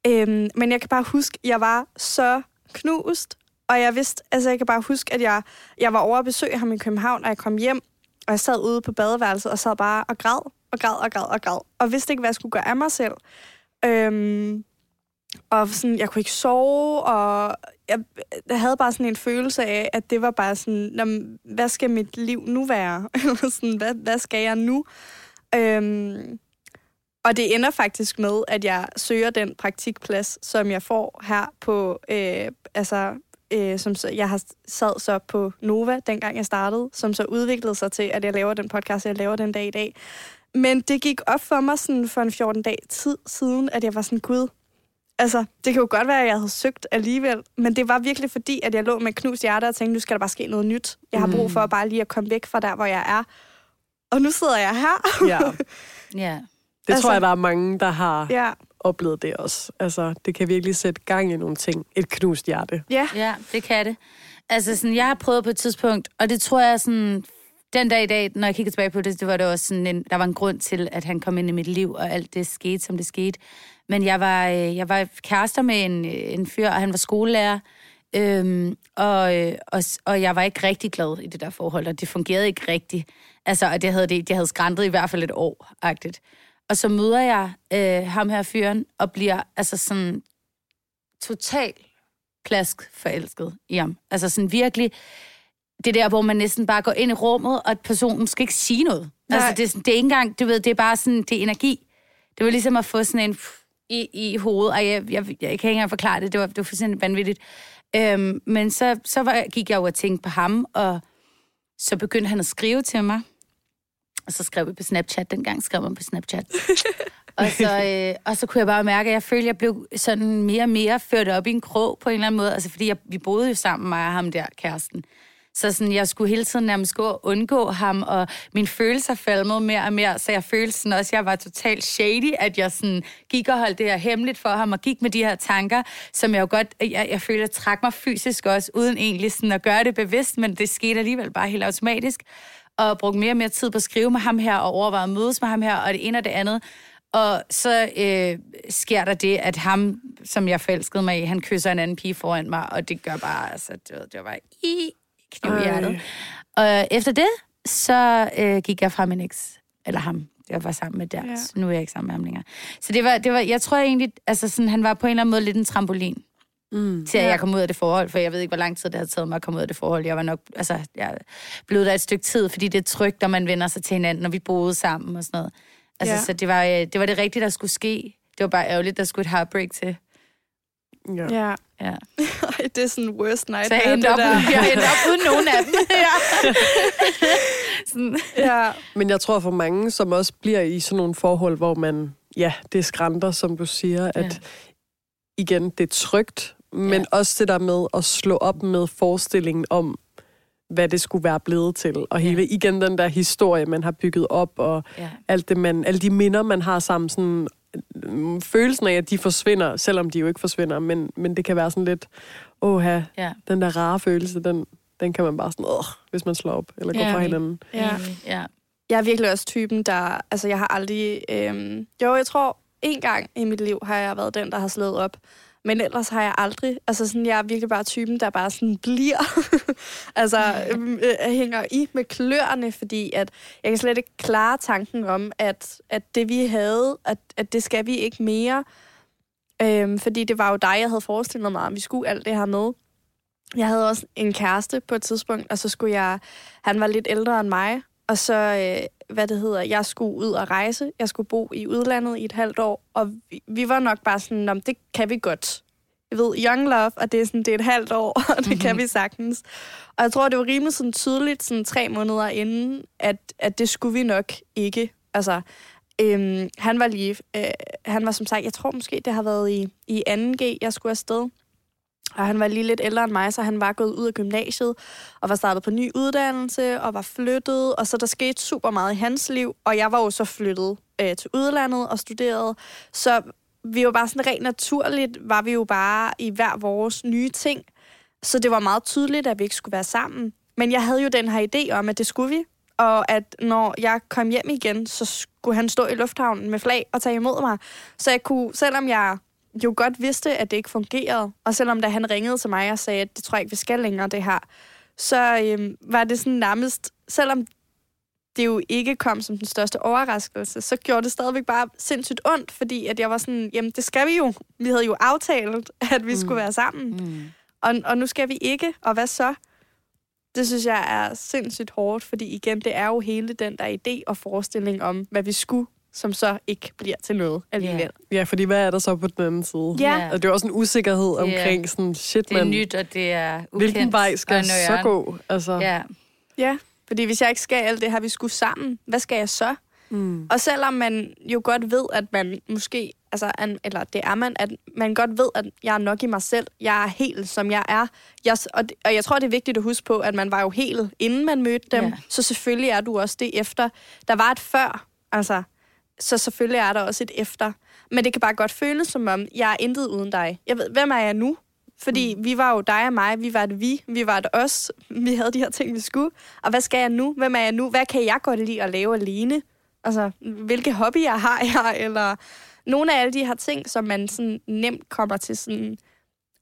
Øhm, men jeg kan bare huske, jeg var så knust, og jeg vidste, altså jeg kan bare huske, at jeg, jeg var over at besøge ham i København, og jeg kom hjem, og jeg sad ude på badeværelset og sad bare og græd, og græd, og græd, og græd, og vidste ikke, hvad jeg skulle gøre af mig selv. Øhm, og sådan, jeg kunne ikke sove, og jeg, jeg havde bare sådan en følelse af, at det var bare sådan, hvad skal mit liv nu være? Eller sådan, hvad, hvad skal jeg nu? Øhm, og det ender faktisk med, at jeg søger den praktikplads, som jeg får her på, øh, altså, øh, som så, jeg har sad så på Nova, dengang jeg startede, som så udviklede sig til, at jeg laver den podcast, jeg laver den dag i dag. Men det gik op for mig sådan for en 14 dag tid siden, at jeg var sådan, gud, altså, det kan jo godt være, at jeg havde søgt alligevel, men det var virkelig fordi, at jeg lå med knust hjerte og tænkte, nu skal der bare ske noget nyt. Jeg har brug for bare lige at komme væk fra der, hvor jeg er. Og nu sidder jeg her. ja. Ja. Det Altså- tror jeg, der er mange, der har ja. oplevet det også. Altså, det kan virkelig sætte gang i nogle ting. Et knust hjerte. Ja. Ja, det kan det. Altså, sådan, jeg har prøvet på et tidspunkt, og det tror jeg sådan, den dag i dag, når jeg kigger tilbage på det, det var det også sådan en, der var en grund til, at han kom ind i mit liv, og alt det skete, som det skete. Men jeg var, øh, jeg var kærester med en, øh, en fyr, og han var skolelærer, øhm, og, øh, og, og jeg var ikke rigtig glad i det der forhold, og det fungerede ikke rigtigt. Altså, og det havde, det, det havde skræntet i hvert fald et år, agtigt. Og så møder jeg øh, ham her fyren, og bliver altså sådan total plask forelsket i ham. Altså sådan virkelig, det der, hvor man næsten bare går ind i rummet, og personen skal ikke sige noget. Nej. Altså det, er sådan- det er ikke engang, du ved, det er bare sådan, det er energi. Det var ligesom at få sådan en pff, i, i hovedet, og jeg, jeg, jeg, jeg kan ikke engang forklare det, det var, det var fuldstændig vanvittigt. Øhm, men så, så var, gik jeg jo og tænkte på ham, og så begyndte han at skrive til mig. Og så skrev vi på Snapchat. Dengang skrev man på Snapchat. og, så, øh, og så kunne jeg bare mærke, at jeg følte, at jeg blev sådan mere og mere ført op i en krog på en eller anden måde. Altså fordi jeg, vi boede jo sammen, mig og ham der, kæresten. Så sådan, jeg skulle hele tiden nærmest gå og undgå ham, og mine følelser falmede mere og mere, så jeg følte sådan også, at jeg var totalt shady, at jeg sådan gik og holdt det her hemmeligt for ham, og gik med de her tanker, som jeg jo godt, jeg, jeg følte, at trak mig fysisk også, uden egentlig sådan at gøre det bevidst, men det skete alligevel bare helt automatisk, og brugte mere og mere tid på at skrive med ham her, og overveje at mødes med ham her, og det ene og det andet. Og så øh, sker der det, at ham, som jeg forelskede mig i, han kysser en anden pige foran mig, og det gør bare, altså, det, det var bare i kniv i hjertet. Og efter det, så øh, gik jeg fra min eks, eller ham, jeg var sammen med der, Ja. så nu er jeg ikke sammen med ham længere. Så det var, det var jeg tror egentlig, altså sådan, han var på en eller anden måde lidt en trampolin Mm. til at Ja. jeg kom ud af det forhold, for jeg ved ikke, hvor lang tid det har taget mig at komme ud af det forhold. Jeg var nok, altså, jeg blev der et stykke tid, fordi det er trygt, når man vender sig til hinanden, når vi boede sammen og sådan noget. Altså, Ja. ja. så det var, øh, det var det rigtige, der skulle ske. Det var bare ærgerligt, der skulle et heartbreak til. Ja. Ja. Ja. Ej, det er sådan worst night. Så jeg endte op, jeg endte op uden nogen af dem. ja. sådan. Ja. Men jeg tror for mange, som også bliver i sådan nogle forhold, hvor man, ja, det er skrænter, som du siger, at Ja. igen, det er trygt, men Ja. også det der med at slå op med forestillingen om, hvad det skulle være blevet til. Og hele, igen den der historie, man har bygget op, og Ja. alt det, man, alle de minder, man har sammen, sådan, følelsen af, at de forsvinder, selvom de jo ikke forsvinder, men, men det kan være sådan lidt, åh, Ja. den der rare følelse, den, den kan man bare sådan, åh, hvis man slår op, eller går Ja. fra hinanden. Ja. ja. Jeg er virkelig også typen, der... Altså, jeg har aldrig... Øhm, jo, jeg tror, en gang i mit liv har jeg været den, der har slået op. Men ellers har jeg aldrig... Altså, sådan, jeg er virkelig bare typen, der bare sådan bliver... altså, øhm, øh, hænger i med kløerne, fordi at jeg kan slet ikke klare tanken om, at, at det, vi havde, at, at det skal vi ikke mere. Øhm, fordi det var jo dig, jeg havde forestillet mig, om vi skulle alt det her med. Jeg havde også en kæreste på et tidspunkt, og så skulle jeg... Han var lidt ældre end mig, og så, øh, hvad det hedder, jeg skulle ud og rejse. Jeg skulle bo i udlandet i et halvt år, og vi, vi var nok bare sådan, om det kan vi godt. Jeg ved, young love, og det er, sådan, det er et halvt år, og det kan vi sagtens. Og jeg tror, det var rimelig sådan tydeligt, sådan tre måneder inden, at, at det skulle vi nok ikke. Altså, øhm, han var lige, øh, han var som sagt, jeg tror måske, det har været i, i 2G, jeg skulle afsted. Og han var lige lidt ældre end mig, så han var gået ud af gymnasiet og var startet på ny uddannelse og var flyttet. Og så der skete super meget i hans liv, og jeg var jo så flyttet øh, til udlandet og studeret. Så vi var bare sådan rent naturligt, var vi jo bare i hver vores nye ting. Så det var meget tydeligt, at vi ikke skulle være sammen. Men jeg havde jo den her idé om, at det skulle vi. Og at når jeg kom hjem igen, så skulle han stå i lufthavnen med flag og tage imod mig. Så jeg kunne, selvom jeg jo godt vidste, at det ikke fungerede, og selvom da han ringede til mig og sagde, at det tror jeg ikke, vi skal længere, det her, så øhm, var det sådan nærmest, selvom det jo ikke kom som den største overraskelse, så gjorde det stadigvæk bare sindssygt ondt, fordi at jeg var sådan, jamen det skal vi jo. Vi havde jo aftalt, at vi mm. skulle være sammen. Mm. Og, og nu skal vi ikke, og hvad så? Det synes jeg er sindssygt hårdt, fordi igen, det er jo hele den der idé og forestilling om, hvad vi skulle, som så ikke bliver til noget alligevel. Ja, fordi hvad er der så på den anden side? Ja. Og det er også en usikkerhed omkring sådan, shit, Det er man, nyt, og det er ukendt. hvilken vej skal og jeg så gå? Altså, Ja. Ja, fordi hvis jeg ikke skal alt det her, vi skulle sammen, hvad skal jeg så? mm. Og selvom man jo godt ved, at man måske, altså, an, eller det er man, at man godt ved, at jeg er nok i mig selv. Jeg er helt, som jeg er. Jeg, og, det- og jeg tror, det er vigtigt at huske på, at man var jo helt, inden man mødte dem. Ja. Så selvfølgelig er du også det efter. Der var et før, altså. Så selvfølgelig er der også et efter. Men det kan bare godt føles som om, jeg er intet uden dig. Jeg ved, hvem er jeg nu? Fordi mm. vi var jo dig og mig, vi var et vi, vi var et os, vi havde de her ting, vi skulle. Og hvad skal jeg nu? Hvem er jeg nu? Hvad kan jeg godt lide at lave alene? Altså, hvilke hobbyer har jeg? Eller nogle af alle de her ting, som man sådan nemt kommer til sådan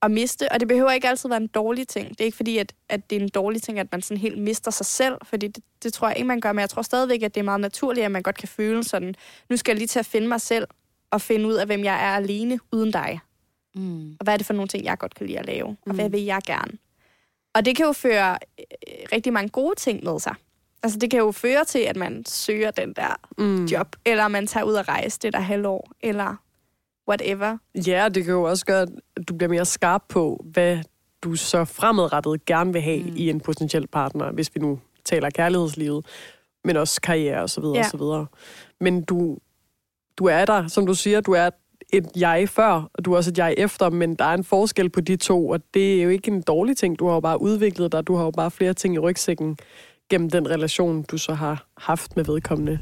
at miste. Og det behøver ikke altid være en dårlig ting. Det er ikke fordi, at, at det er en dårlig ting, at man sådan helt mister sig selv. Fordi det, det tror jeg ikke, man gør. Men jeg tror stadigvæk, at det er meget naturligt, at man godt kan føle sådan, nu skal jeg lige til at finde mig selv og finde ud af, hvem jeg er alene uden dig. Mm. Og hvad er det for nogle ting, jeg godt kan lide at lave? Og Mm. hvad vil jeg gerne? Og det kan jo føre øh, rigtig mange gode ting med sig. Altså det kan jo føre til, at man søger den der Mm. job, eller man tager ud og rejse det der halvår, eller whatever. Ja, det kan jo også gøre, at du bliver mere skarp på, hvad du så fremadrettet gerne vil have mm. i en potentiel partner, hvis vi nu taler kærlighedslivet, men også karriere og så videre Ja. og så videre. Men du, du er der, som du siger, du er et jeg før, og du er også et jeg efter, men der er en forskel på de to, og det er jo ikke en dårlig ting. Du har jo bare udviklet dig, du har jo bare flere ting i rygsækken gennem den relation, du så har haft med vedkommende.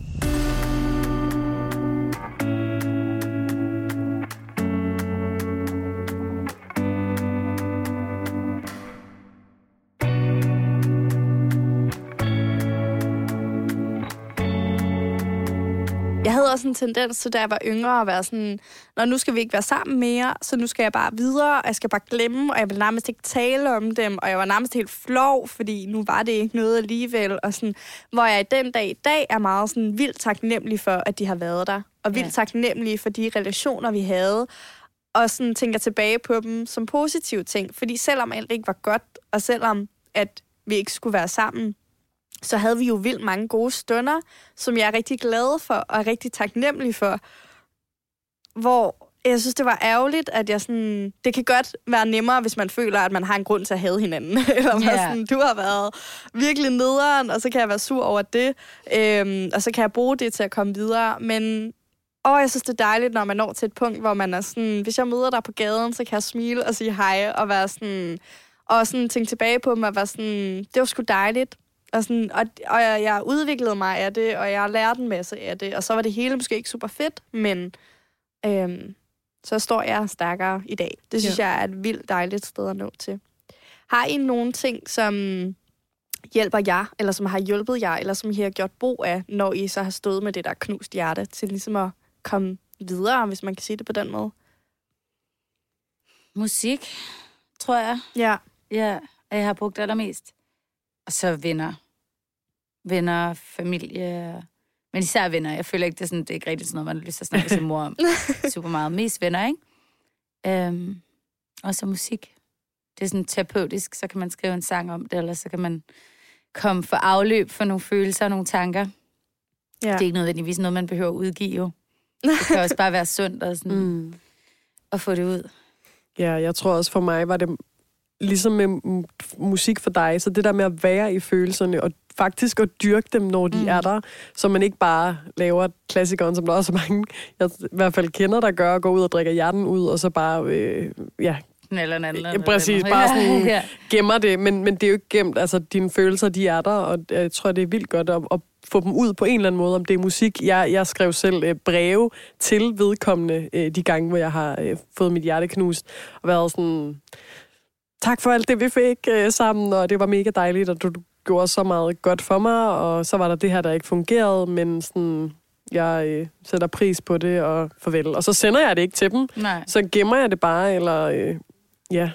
Havde også en tendens til, da jeg var yngre, at være sådan, Nå, nu skal vi ikke være sammen mere, så nu skal jeg bare videre, og jeg skal bare glemme, og jeg vil nærmest ikke tale om dem, og jeg var nærmest helt flov, fordi nu var det ikke noget alligevel, og sådan, hvor jeg i den dag i dag er meget sådan vildt taknemmelig for, at de har været der, og vildt Ja. taknemmelig for de relationer, vi havde, og sådan tænker tilbage på dem som positive ting, fordi selvom alt ikke var godt, og selvom at vi ikke skulle være sammen, så havde vi jo vildt mange gode stunder, som jeg er rigtig glad for og er rigtig taknemmelig for. Hvor jeg synes, det var ærgerligt, at jeg sådan... Det kan godt være nemmere, hvis man føler, at man har en grund til at hade hinanden. Eller yeah. Sådan, du har været virkelig nederen, og så kan jeg være sur over det. Øhm, og så kan jeg bruge det til at komme videre. Men åh, jeg synes, det er dejligt, når man når til et punkt, hvor man er sådan... Hvis jeg møder dig på gaden, så kan jeg smile og sige hej, og være sådan... Og sådan tænke tilbage på dem og være sådan... Det var sgu dejligt. Og, sådan, og, og jeg, jeg udviklede mig af det, og jeg har lært en masse af det. Og så var det hele måske ikke super fedt, men øhm, så står jeg stærkere i dag. Det synes ja. jeg er et vildt dejligt sted at nå til. Har I nogle ting, som hjælper jer, eller som har hjulpet jer, eller som I har gjort brug af, når I så har stået med det der knust hjerte, til ligesom at komme videre, hvis man kan sige det på den måde? Musik, tror jeg. Ja. Ja, at jeg har brugt allermest. Og så venner. Venner, familie. Men især venner. Jeg føler ikke, det er, sådan, det er ikke rigtig sådan noget, man har lyst til at snakke med sin mor om. Super meget. Mest venner, ikke? Øhm, og så musik. Det er sådan terapeutisk. Så kan man skrive en sang om det, eller så kan man komme for afløb for nogle følelser og nogle tanker. ja. Det er ikke nødvendigvis noget, man behøver at udgive, jo. Det kan også bare være sundt og sådan, mm. at få det ud. Ja, jeg tror også for mig var det ligesom med mu- musik for dig, så det der med at være i følelserne, og faktisk at dyrke dem, når de mm. er der, så man ikke bare laver klassikeren, som der også er mange, jeg i hvert fald kender, der gør, går ud og drikker hjerten ud, og så bare, øh, ja, Eller en anden. Ja, eller præcis, den. bare sådan- ja. gemmer det, men, men det er jo ikke gemt, altså dine følelser, de er der, og jeg tror, det er vildt godt at, at få dem ud på en eller anden måde, om det er musik. Jeg, jeg skrev selv øh, breve til vedkommende øh, de gange, hvor jeg har øh, fået mit hjerte knust, og været sådan, tak for alt det, vi fik øh, sammen, og det var mega dejligt, og du gjorde så meget godt for mig, og så var der det her, der ikke fungerede, men sådan, jeg øh, sætter pris på det, og farvel. Og så sender jeg det ikke til dem, Nej. så gemmer jeg det bare, eller øh, ja,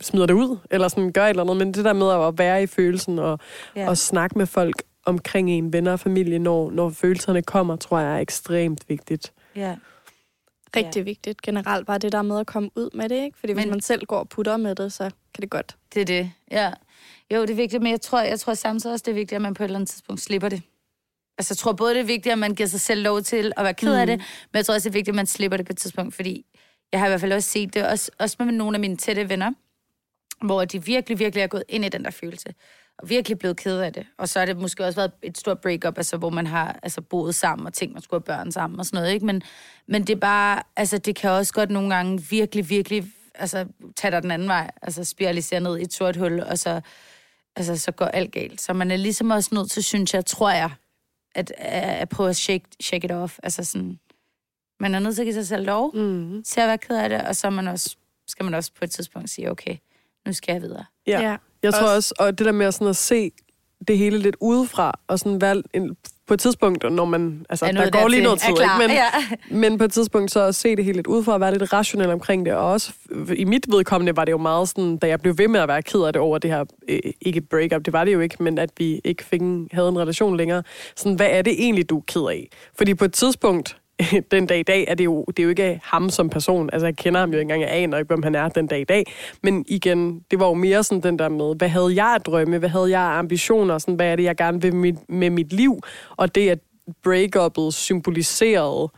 smider det ud, eller sådan gør et eller andet. Men det der med at være i følelsen og, Ja. ja. og snakke med folk omkring en, venner og familie, når, når følelserne kommer, tror jeg er ekstremt vigtigt. Ja. Rigtig vigtigt generelt, bare det der med at komme ud med det, ikke? Fordi hvis Men- man selv går og putter med det, så kan det godt. Det er det, ja. Jo, det er vigtigt, men jeg tror, jeg tror samtidig også, det er vigtigt, at man på et eller andet tidspunkt slipper det. Altså, jeg tror både, det er vigtigt, at man giver sig selv lov til at være ked af det, men jeg tror også, det er vigtigt, at man slipper det på et tidspunkt, fordi jeg har i hvert fald også set det, også, også med nogle af mine tætte venner, hvor de virkelig, virkelig er gået ind i den der følelse, og virkelig blevet ked af det. Og så har det måske også været et stort breakup, altså, hvor man har altså, boet sammen og tænkt, man skulle have børn sammen og sådan noget, ikke? Men, men det er bare, altså, det kan også godt nogle gange virkelig, virkelig altså, tage dig den anden vej, altså spiralisere ned i et sort hul, og så, altså, så går alt galt. Så man er ligesom også nødt til, synes jeg, tror jeg, at, at prøve at shake, shake it off. Altså sådan, man er nødt til at give sig selv lov Mm. til at være ked af det, og så er man også, skal man også på et tidspunkt sige, okay, nu skal jeg videre. Ja. Ja. Jeg tror Også- også, og det der med at, sådan at se det hele lidt udefra, og sådan være en, på et tidspunkt, når man, altså Er der går lige noget tid, ikke? Men, Ja. Men på et tidspunkt så at se det helt lidt udefra, og være lidt rationel omkring det. Og også i mit vedkommende var det jo meget sådan, da jeg blev ved med at være ked af det over det her, øh, ikke breakup, det var det jo ikke, men at vi ikke fik en, havde en relation længere. Sådan, hvad er det egentlig, du er ked af? Fordi på et tidspunkt, den dag i dag er det, jo, det er jo ikke ham som person. Altså, jeg kender ham jo ikke engang, jeg aner ikke, hvem han er den dag i dag. Men igen, det var jo mere sådan den der med, hvad havde jeg at drømme? Hvad havde jeg ambitioner? Sådan, hvad er det, jeg gerne vil med mit, med mit liv? Og det, at breakuppet symboliserede,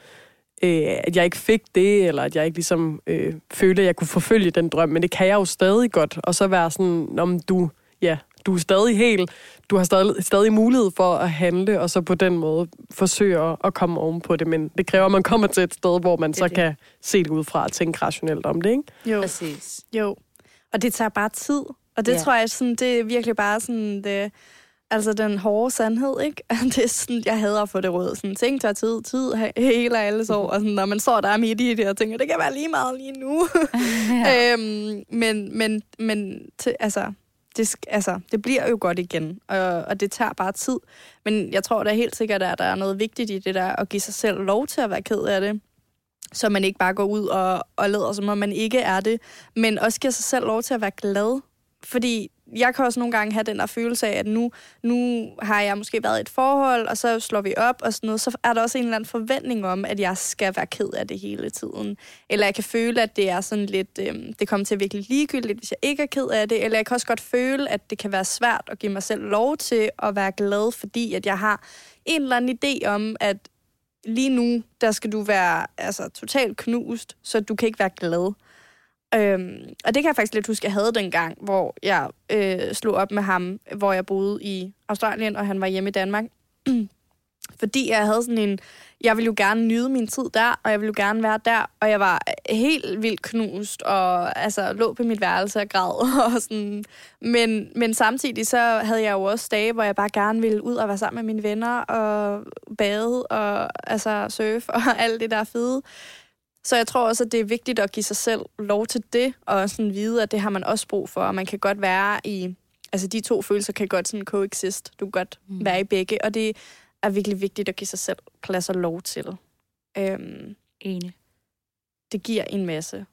øh, at jeg ikke fik det, eller at jeg ikke ligesom øh, følte, at jeg kunne forfølge den drøm. Men det kan jeg jo stadig godt. Og så være sådan, om du, ja, du er stadig helt, du har stadig, stadig mulighed for at handle, og så på den måde forsøge at, komme oven på det. Men det kræver, at man kommer til et sted, hvor man så det. kan se det ud fra og tænke rationelt om det, ikke? Jo. Præcis. Jo, og det tager bare tid. Og det Ja. tror jeg, sådan, det er virkelig bare sådan, det, altså den hårde sandhed, ikke? Det er sådan, jeg hader at få det råd. Sådan, ting tager tid, tid he- hele alle år. Og sådan, når man står der midt i det og tænker, det kan være lige meget lige nu. ja. øhm, men men, men til, altså, det, altså, det bliver jo godt igen, og, og det tager bare tid. Men jeg tror da helt sikkert, at der er noget vigtigt i det der, at give sig selv lov til at være ked af det så man ikke bare går ud og, og lader, som om man ikke er det, men også giver sig selv lov til at være glad. Fordi jeg kan også nogle gange have den der følelse af, at nu, nu har jeg måske været i et forhold, og så slår vi op og sådan noget, så er der også en eller anden forventning om, at jeg skal være ked af det hele tiden. Eller jeg kan føle, at det er sådan lidt, øh, det kommer til at virkelig ligegyldigt, hvis jeg ikke er ked af det. Eller jeg kan også godt føle, at det kan være svært at give mig selv lov til at være glad, fordi at jeg har en eller anden idé om, at lige nu, der skal du være altså, totalt knust, så du kan ikke være glad. Øhm, og det kan jeg faktisk lidt huske, jeg havde dengang, hvor jeg øh, slog op med ham, hvor jeg boede i Australien, og han var hjemme i Danmark. Fordi jeg havde sådan en, jeg ville jo gerne nyde min tid der, og jeg ville jo gerne være der, og jeg var helt vildt knust, og altså lå på mit værelse og græd. Og sådan. Men, men samtidig så havde jeg jo også dage, hvor jeg bare gerne ville ud og være sammen med mine venner, og bade, og altså surfe, og alt det der fede. Så jeg tror også, at det er vigtigt at give sig selv lov til det, og sådan vide, at det har man også brug for, og man kan godt være i... Altså, de to følelser kan godt sådan coexist. Du kan godt mm. være i begge, og det er virkelig vigtigt at give sig selv plads og lov til. Øhm, Enig. det giver en masse.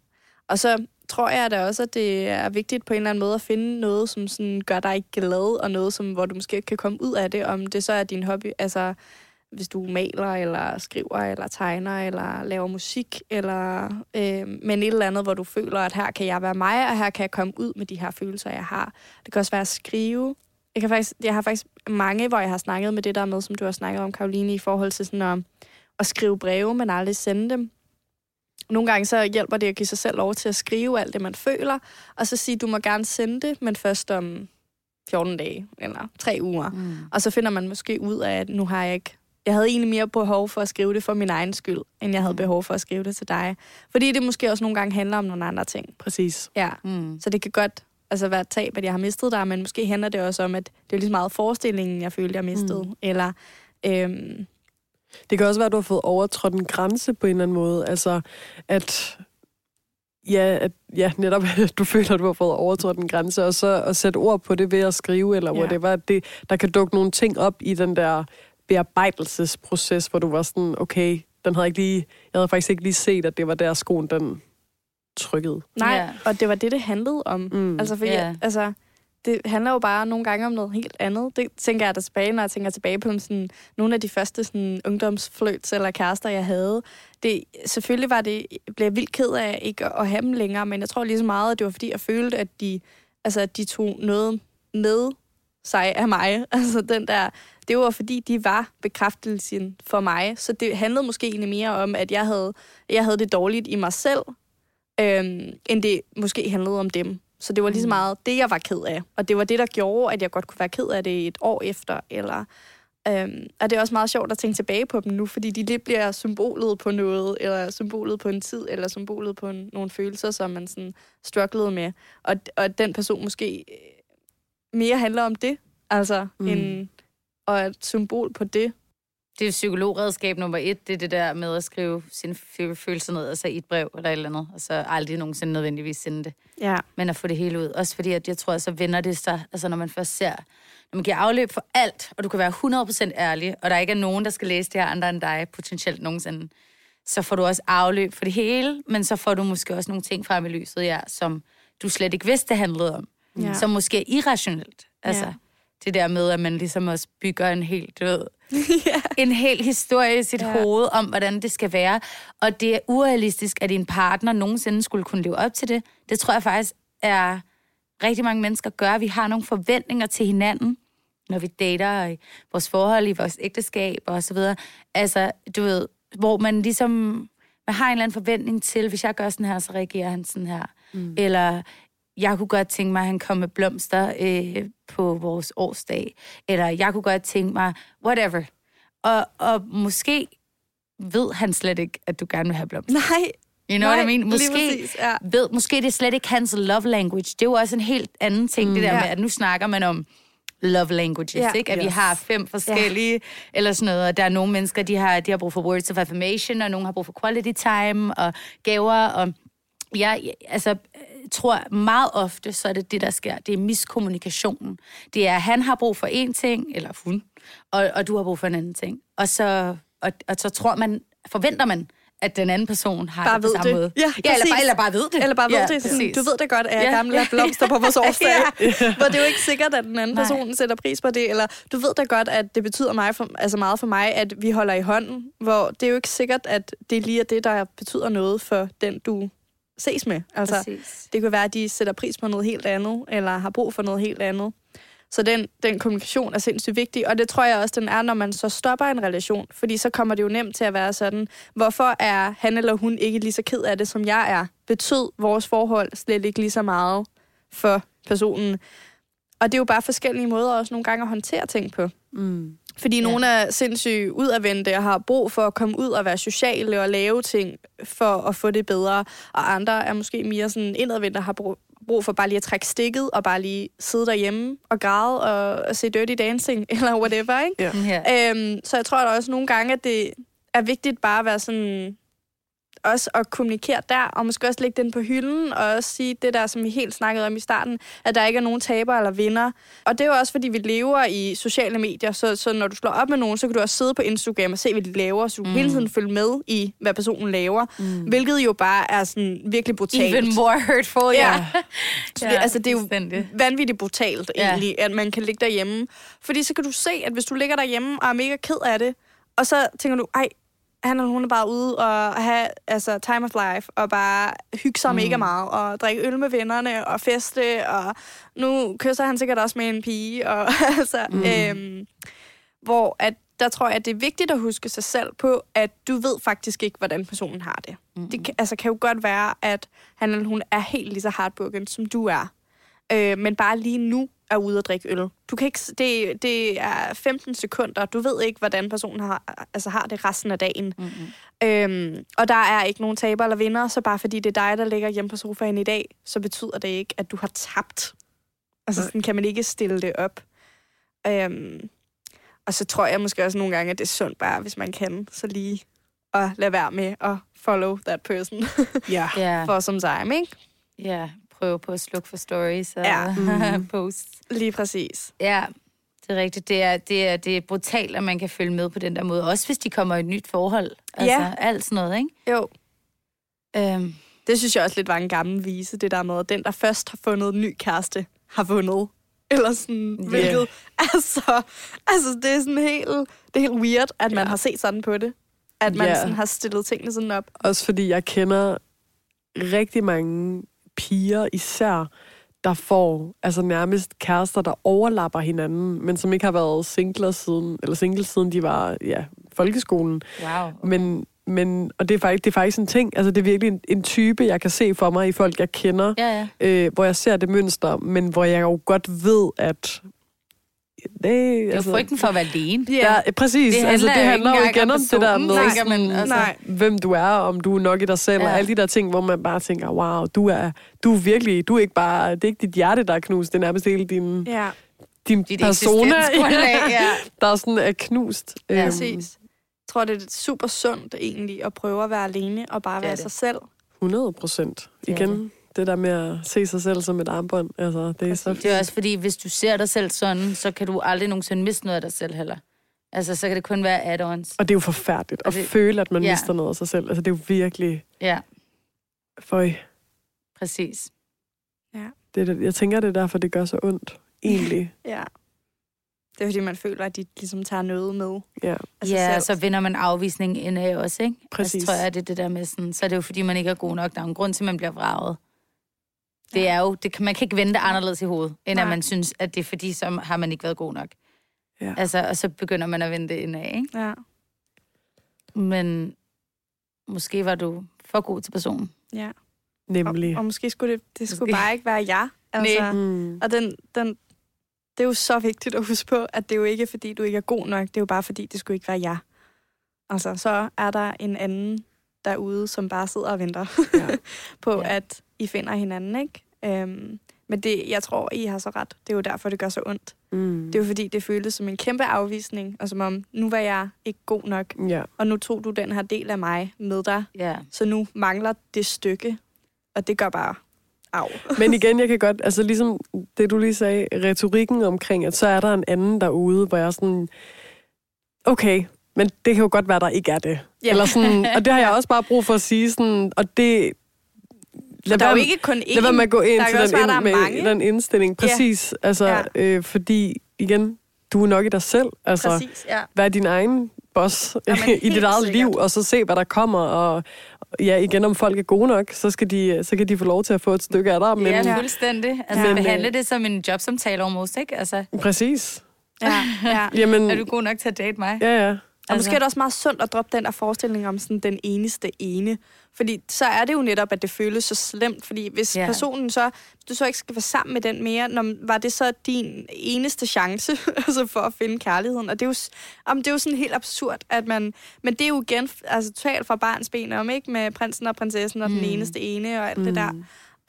Og så tror jeg da også, at det er vigtigt på en eller anden måde at finde noget, som sådan gør dig glad, og noget, som, hvor du måske kan komme ud af det, om det så er din hobby, altså hvis du maler, eller skriver, eller tegner, eller laver musik, eller øh, men et eller andet, hvor du føler, at her kan jeg være mig, og her kan jeg komme ud med de her følelser, jeg har. Det kan også være at skrive. Jeg, kan faktisk, jeg har faktisk mange, hvor jeg har snakket med det der med, som du har snakket om, Karoline, i forhold til sådan at, at skrive breve, men aldrig sende dem nogle gange så hjælper det at give sig selv lov til at skrive alt det, man føler, og så sige, du må gerne sende det, men først om 14 dage eller 3 uger. Mm. Og så finder man måske ud af, at nu har jeg ikke... Jeg havde egentlig mere behov for at skrive det for min egen skyld, end jeg havde behov for at skrive det til dig. Fordi det måske også nogle gange handler om nogle andre ting. Præcis. Ja. Mm. Så det kan godt altså, være et tab, at jeg har mistet dig, men måske handler det også om, at det er lige så meget forestillingen, jeg følte, jeg mistede. Mm. Eller øhm, Det kan også være, at du har fået overtrådt en grænse på en eller anden måde. Altså, at ja, at, ja netop, at du føler, at du har fået overtrådt en grænse, og så at sætte ord på det ved at skrive, eller Ja. ja. whatever. at Det, der kan dukke nogle ting op i den der bearbejdelsesproces, hvor du var sådan, okay, den havde ikke lige, jeg havde faktisk ikke lige set, at det var der skoen, den trykkede. nej, Ja. og det var det, det handlede om. Mm. Altså, fordi, Ja. yeah. altså, det handler jo bare nogle gange om noget helt andet. Det tænker jeg da tilbage, når jeg tænker tilbage på sådan, nogle af de første sådan, ungdomsfløts eller kærester, jeg havde. Det, selvfølgelig var det, blev jeg vildt ked af ikke at have dem længere, men jeg tror lige så meget, at det var fordi, jeg følte, at de, altså, at de tog noget med sig af mig. Altså den der, det var fordi, de var bekræftelsen for mig. Så det handlede måske egentlig mere om, at jeg havde, jeg havde det dårligt i mig selv, øhm, end det måske handlede om dem. Så det var lige så meget det, jeg var ked af. Og det var det, der gjorde, at jeg godt kunne være ked af det et år efter. Eller, øhm, og det er også meget sjovt at tænke tilbage på dem nu, fordi de lidt bliver symbolet på noget, eller symbolet på en tid, eller symbolet på en, nogle følelser, som man sådan strugglede med. Og, og den person måske mere handler om det, altså, mm. End, og et symbol på det. Det er psykologredskab nummer et, det er det der med at skrive sine fø- følelser ned, altså i et brev eller et eller andet, og så aldrig nogensinde nødvendigvis sende det, Ja. men at få det hele ud. Også fordi, at jeg tror, at så vender det sig, altså når man først ser, når man giver afløb for alt, og du kan være 100% ærlig, og der ikke er nogen, der skal læse det her andre end dig, potentielt nogensinde, så får du også afløb for det hele, men så får du måske også nogle ting frem i lyset, ja, som du slet ikke vidste, det handlede om. Ja. Som måske er irrationelt. Altså, Ja. det der med, at man ligesom også bygger en helt, du ved, ja. en hel historie i sit Ja. ja. hoved om, hvordan det skal være. Og det er urealistisk, at din partner nogensinde skulle kunne leve op til det. Det tror jeg faktisk er rigtig mange mennesker gør. Vi har nogle forventninger til hinanden, når vi dater og i vores forhold, i vores ægteskab og så videre. Altså, du ved, hvor man ligesom, man har en eller anden forventning til, hvis jeg gør sådan her, så reagerer han sådan her. Mm. Eller jeg kunne godt tænke mig, at han kom med blomster øh, på vores årsdag. Eller jeg kunne godt tænke mig, whatever. Og, og måske ved han slet ikke, at du gerne vil have blomster. Nej. You know Nej, what I mean? Måske, præcis, ja. ved, måske det er slet ikke hans love language. Det er jo også en helt anden ting, mm, det der ja. med, at nu snakker man om love languages, Ja. ja. ikke? At yes. vi har fem forskellige, ja. eller sådan noget, og der er nogle mennesker, de har, de har brug for words of affirmation, og nogle har brug for quality time, og gaver, og jeg altså, tror meget ofte, så er det det, der sker. Det er miskommunikationen. Det er, at han har brug for en ting, eller hun, og, og du har brug for en anden ting. Og så, og, og så tror man, forventer man, at den anden person har Bare det på samme det. måde. Ja, ja eller, bare, eller bare ved det. Eller bare ved ja, det. Sådan, du ved det godt, at jeg Ja. gerne vil have blomster på vores årsdag. Ja. Hvor det er jo ikke sikkert, at den anden Nej. person sætter pris på det. Eller du ved da godt, at det betyder mig for, altså meget for mig, at vi holder i hånden. Hvor det er jo ikke sikkert, at det lige er det, der betyder noget for den, du ses med. Altså, Præcis. det kan være, at de sætter pris på noget helt andet, eller har brug for noget helt andet. Så den, den kommunikation er sindssygt vigtig, og det tror jeg også, den er, når man så stopper en relation. Fordi så kommer det jo nemt til at være sådan, hvorfor er han eller hun ikke lige så ked af det, som jeg er? Betød vores forhold slet ikke lige så meget for personen? Og det er jo bare forskellige måder også nogle gange at håndtere ting på. Mm. Fordi Ja. nogle er sindssygt udadvendte og har brug for at komme ud og være sociale og lave ting for at få det bedre. Og andre er måske mere sådan indadvendte og har brug, brug for bare lige at trække stikket og bare lige sidde derhjemme og græde og, og se Dirty Dancing eller whatever, ikke? Ja. Ja. Øhm, så jeg tror da også nogle gange, at det er vigtigt bare at være sådan også at kommunikere der, og måske også lægge den på hylden, og også sige det der, som vi helt snakkede om i starten, at der ikke er nogen taber eller vinder. Og det er jo også, fordi vi lever i sociale medier, så, så når du slår op med nogen, så kan du også sidde på Instagram og se, hvad de laver, så du Mm. hele tiden følge med i, hvad personen laver, Mm. hvilket jo bare er sådan virkelig brutalt. Even more hurtful, ja. Ja. Ja, altså, det er jo fuldstændig. vanvittigt brutalt, Ja. egentlig, at man kan ligge derhjemme. Fordi så kan du se, at hvis du ligger derhjemme og er mega ked af det, og så tænker du, ej, han eller hun er bare ude og have altså, time of life, og bare hygge sig mm. mega meget, og drikke øl med vennerne, og feste, og nu kysser han sikkert også med en pige, og altså, mm. øhm, hvor at der tror jeg, at det er vigtigt at huske sig selv på, at du ved faktisk ikke, hvordan personen har det. Mm. Det kan, altså, kan jo godt være, at han eller hun er helt lige så hardbroken, som du er. Øh, men bare lige nu er ude at drikke øl. Du kan ikke, det, det er 15 sekunder. Du ved ikke, hvordan personen har, altså har det resten af dagen. Mm-hmm. Øhm, og der er ikke nogen taber eller vinder, så bare fordi det er dig, der ligger hjemme på sofaen i dag, så betyder det ikke, at du har tabt. Altså sådan kan man ikke stille det op. Øhm, og så tror jeg måske også nogle gange, at det er sundt bare, hvis man kan, så lige at lade være med at follow that person Ja. Ja, for som time, ikke? ja, prøve på at slukke for stories og Ja. Mhm. posts. Lige præcis. Ja, det er rigtigt. Det er, det, er, det er brutalt, at man kan følge med på den der måde. Også hvis de kommer i et nyt forhold. Altså, Ja. alt sådan noget, ikke? Jo, Øhm, Det synes jeg også lidt var en gammel vise, det der med, at den, der først har fundet en ny kæreste, har vundet. Eller sådan, Ja. hvilket, altså, altså, det er sådan helt, det er helt weird, at man Ja. har set sådan på det. At man Ja. sådan har stillet tingene sådan op. Også fordi jeg kender rigtig mange piger især, der får altså nærmest kærester, der overlapper hinanden, men som ikke har været singler siden, eller single siden de var ja, folkeskolen. wow. Men, men, og det er, faktisk, det er faktisk en ting, altså det er virkelig en, en type, jeg kan se for mig i folk, jeg kender, Ja, ja. øh, hvor jeg ser det mønster, men hvor jeg jo godt ved, at det, Det er altså, frygten for at være alene. Ja, præcis. Det Det altså, det handler jo igen om det der med, man, sådan, altså. Nej. hvem du er, om du er nok i dig selv, ja. Ja. og alle de der ting, hvor man bare tænker, wow, du er, du er virkelig, du er ikke bare, det er ikke dit hjerte, der er knust, det er nærmest hele din, Ja, din Dit persona, ja. der er sådan er knust. Ja, Øhm, præcis. Jeg tror, det er super sundt egentlig at prøve at være alene og bare være det. sig selv. 100 procent. Igen, det. Det der med at se sig selv som et armbånd, altså, det er så Præcis. Det er også fordi, hvis du ser dig selv sådan, så kan du aldrig nogensinde miste noget af dig selv heller. Altså, så kan det kun være add-ons. Og det er jo forfærdeligt at Altså, føle, at man ja. mister noget af sig selv. Altså, det er jo virkelig... Ja, Føj. præcis. Det er, det- jeg tænker, det er derfor, det gør så ondt. Egentlig. Ja. Det er fordi, man føler, at de ligesom tager noget med. Ja. Altså ja, selv. så vinder man afvisningen indad også, ikke? Præcis. Altså, tror jeg, det er det der med sådan, så er det jo fordi, man ikke er god nok. Der er en grund til, at man bliver vraget. Det er jo, det, man kan ikke vende det anderledes i hovedet, end Nej. at Nej. man synes, at det er fordi, så har man ikke været god nok. Ja. Altså, og så begynder man at vende det indad, ikke? Ja. Men måske var du for god til personen. ja. Nemlig. Og, og måske skulle det, det skulle Måske. bare ikke være jer. Altså, Mm. Og den, den, det er jo så vigtigt at huske på, at det er jo ikke, fordi du ikke er god nok. Det er jo bare, fordi det skulle ikke være jer. Altså, så er der en anden derude, som bare sidder og venter Ja. på, ja. at I finder hinanden, ikke? Øhm, men det, jeg tror, I har så ret. Det er jo derfor, det gør så ondt. Mm. Det er jo fordi, det føltes som en kæmpe afvisning, og som om, nu var jeg ikke god nok, Ja. og nu tog du den her del af mig med dig, Ja. så nu mangler det stykke, og det gør bare af. Men igen, jeg kan godt, altså ligesom det du lige sagde, retorikken omkring, at så er der en anden derude, hvor jeg er sådan, okay, men det kan jo godt være, der ikke er det. Ja. Eller sådan, og det har jeg også bare brug for at sige sådan, og det... Lad der er jo ikke kun én. Lad være med at gå ind Der til den, ind, der er med mange. den indstilling. Præcis. Ja. Altså, Ja. øh, fordi, igen, du er nok i dig selv. Altså, Præcis, ja. vær din egen boss Jamen, i dit eget sikkert. liv, og så se, hvad der kommer. Og ja, igen, om folk er gode nok, så, skal de, så kan de få lov til at få et stykke af dig. Men, ja, fuldstændig. Altså, Men, men, øh, behandle det som en jobsamtale almost, ikke? Altså, Præcis. Ja, ja. Jamen, er du god nok til at date mig? ja, ja. Og måske er det også meget sundt at droppe den der forestilling om sådan den eneste ene. Fordi så er det jo netop, at det føles så slemt. Fordi hvis ja. personen så, du så ikke skal være sammen med den mere, når, var det så din eneste chance altså for at finde kærligheden? Og det er jo, om det er jo sådan helt absurd, at man... Men det er jo igen altså, totalt fra barns ben om, ikke? Med prinsen og prinsessen og mm. den eneste ene og alt mm. det der.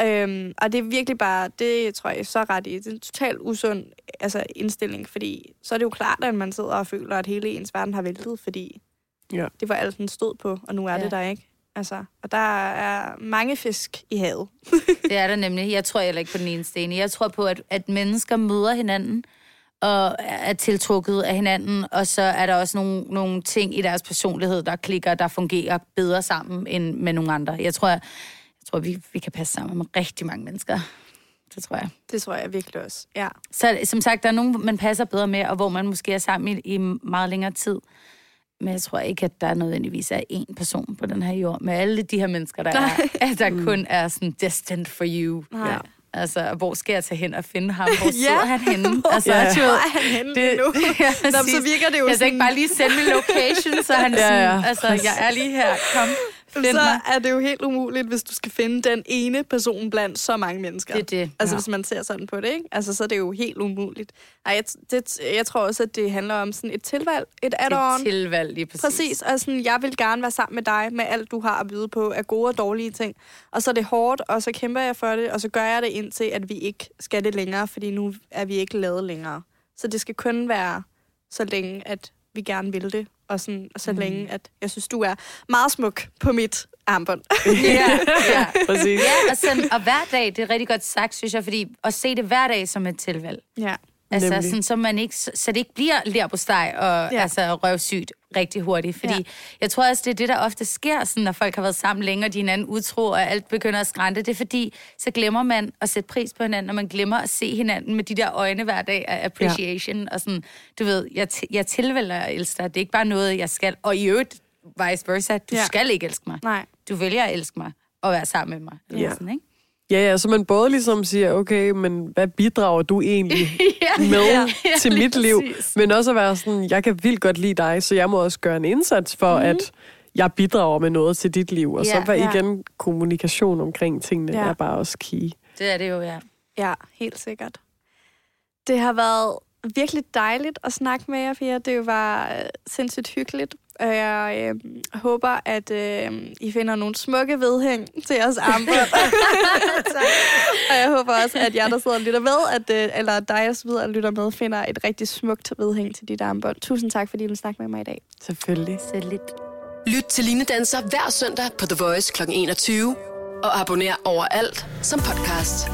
Øhm, og det er virkelig bare, det tror jeg så ret i, det er en totalt usund altså, indstilling, fordi så er det jo klart, at man sidder og føler, at hele ens verden har væltet, fordi Ja. det var alt, den stod på, og nu er ja. det der ikke. Altså, og der er mange fisk i havet. Det er der nemlig. Jeg tror heller ikke på den ene sten. Jeg tror på, at, at mennesker møder hinanden og er tiltrukket af hinanden, og så er der også nogle, nogle ting i deres personlighed, der klikker, der fungerer bedre sammen end med nogle andre. Jeg tror, jeg, jeg tror vi, vi kan passe sammen med rigtig mange mennesker. Det tror jeg. Det tror jeg virkelig også. Ja. Så som sagt, der er nogen, man passer bedre med, og hvor man måske er sammen i, i meget længere tid. Men jeg tror ikke, at der nødvendigvis er én person på den her jord, med alle de her mennesker, der, er, at der kun er sådan destined for you. Nej. Ja. Altså, hvor skal jeg tage hen og finde ham? Hvor Ja. sidder han henne? Altså, Ja. du ved, Hvor er han henne det, nu? ja, Nå, så virker det jo Jeg sådan... ikke bare lige sende min location, så han Ja, sådan, ja. altså, jeg er lige her, kom, find så mig. er det jo helt umuligt, hvis du skal finde den ene person blandt så mange mennesker. Det er det. Altså, Ja. hvis man ser sådan på det, ikke? Altså, så er det jo helt umuligt. Ej, jeg, det, jeg tror også, at det handler om sådan et tilvalg, et add-on. Et tilvalg, lige præcis. Præcis, og sådan, jeg vil gerne være sammen med dig med alt, du har at byde på af gode og dårlige ting. Og så er det hårdt, og så kæmper jeg for det, og så gør jeg det indtil, at vi ikke skal det længere, fordi nu er vi ikke lavet længere. Så det skal kun være så længe, at vi gerne vil det, og, sådan, og så mm. længe, at jeg synes, du er meget smuk på mit armbånd. Ja, ja. Præcis. Ja, og, sådan, og hver dag, det er rigtig godt sagt, synes jeg, fordi at se det hver dag som et tilvalg. ja. Altså, Nemlig. sådan, så, man ikke, så det ikke bliver lær på steg og ja. Altså, røvsygt rigtig hurtigt. Fordi ja. Jeg tror også, det er det, der ofte sker, sådan, når folk har været sammen længe, og de hinanden utro, og alt begynder at skrænte. Det er fordi, så glemmer man at sætte pris på hinanden, og man glemmer at se hinanden med de der øjne hver dag af appreciation. Ja. Og sådan, du ved, jeg, jeg tilvælger at elske dig. Det er ikke bare noget, jeg skal. Og i øvrigt, vice versa, du. Ja. skal ikke elske mig. Nej. Du vælger at elske mig og være sammen med mig. Eller Ja. sådan, ikke? Ja, ja, så man både ligesom siger, okay, men hvad bidrager du egentlig ja. med Ja, til lige mit liv? præcis. Men også at være sådan, jeg kan vildt godt lide dig, så jeg må også gøre en indsats for, mm. at jeg bidrager med noget til dit liv. Og Ja, så var ja. igen kommunikation omkring tingene Ja. er bare også key. Det er det jo, ja. Ja, helt sikkert. Det har været virkelig dejligt at snakke med jer, Pia. Det var øh, sindssygt hyggeligt. Og jeg øh, håber, at øh, I finder nogle smukke vedhæng til jeres armbånd. og jeg håber også, at jer, der sidder og lytter med, at, øh, eller dig, der sidder og lytter med, finder et rigtig smukt vedhæng til dit armbånd. Tusind tak, fordi I vil snakke med mig i dag. Selvfølgelig. Så lidt. Lyt til Line Danser hver søndag på The Voice kl. 21. Og abonner overalt som podcast.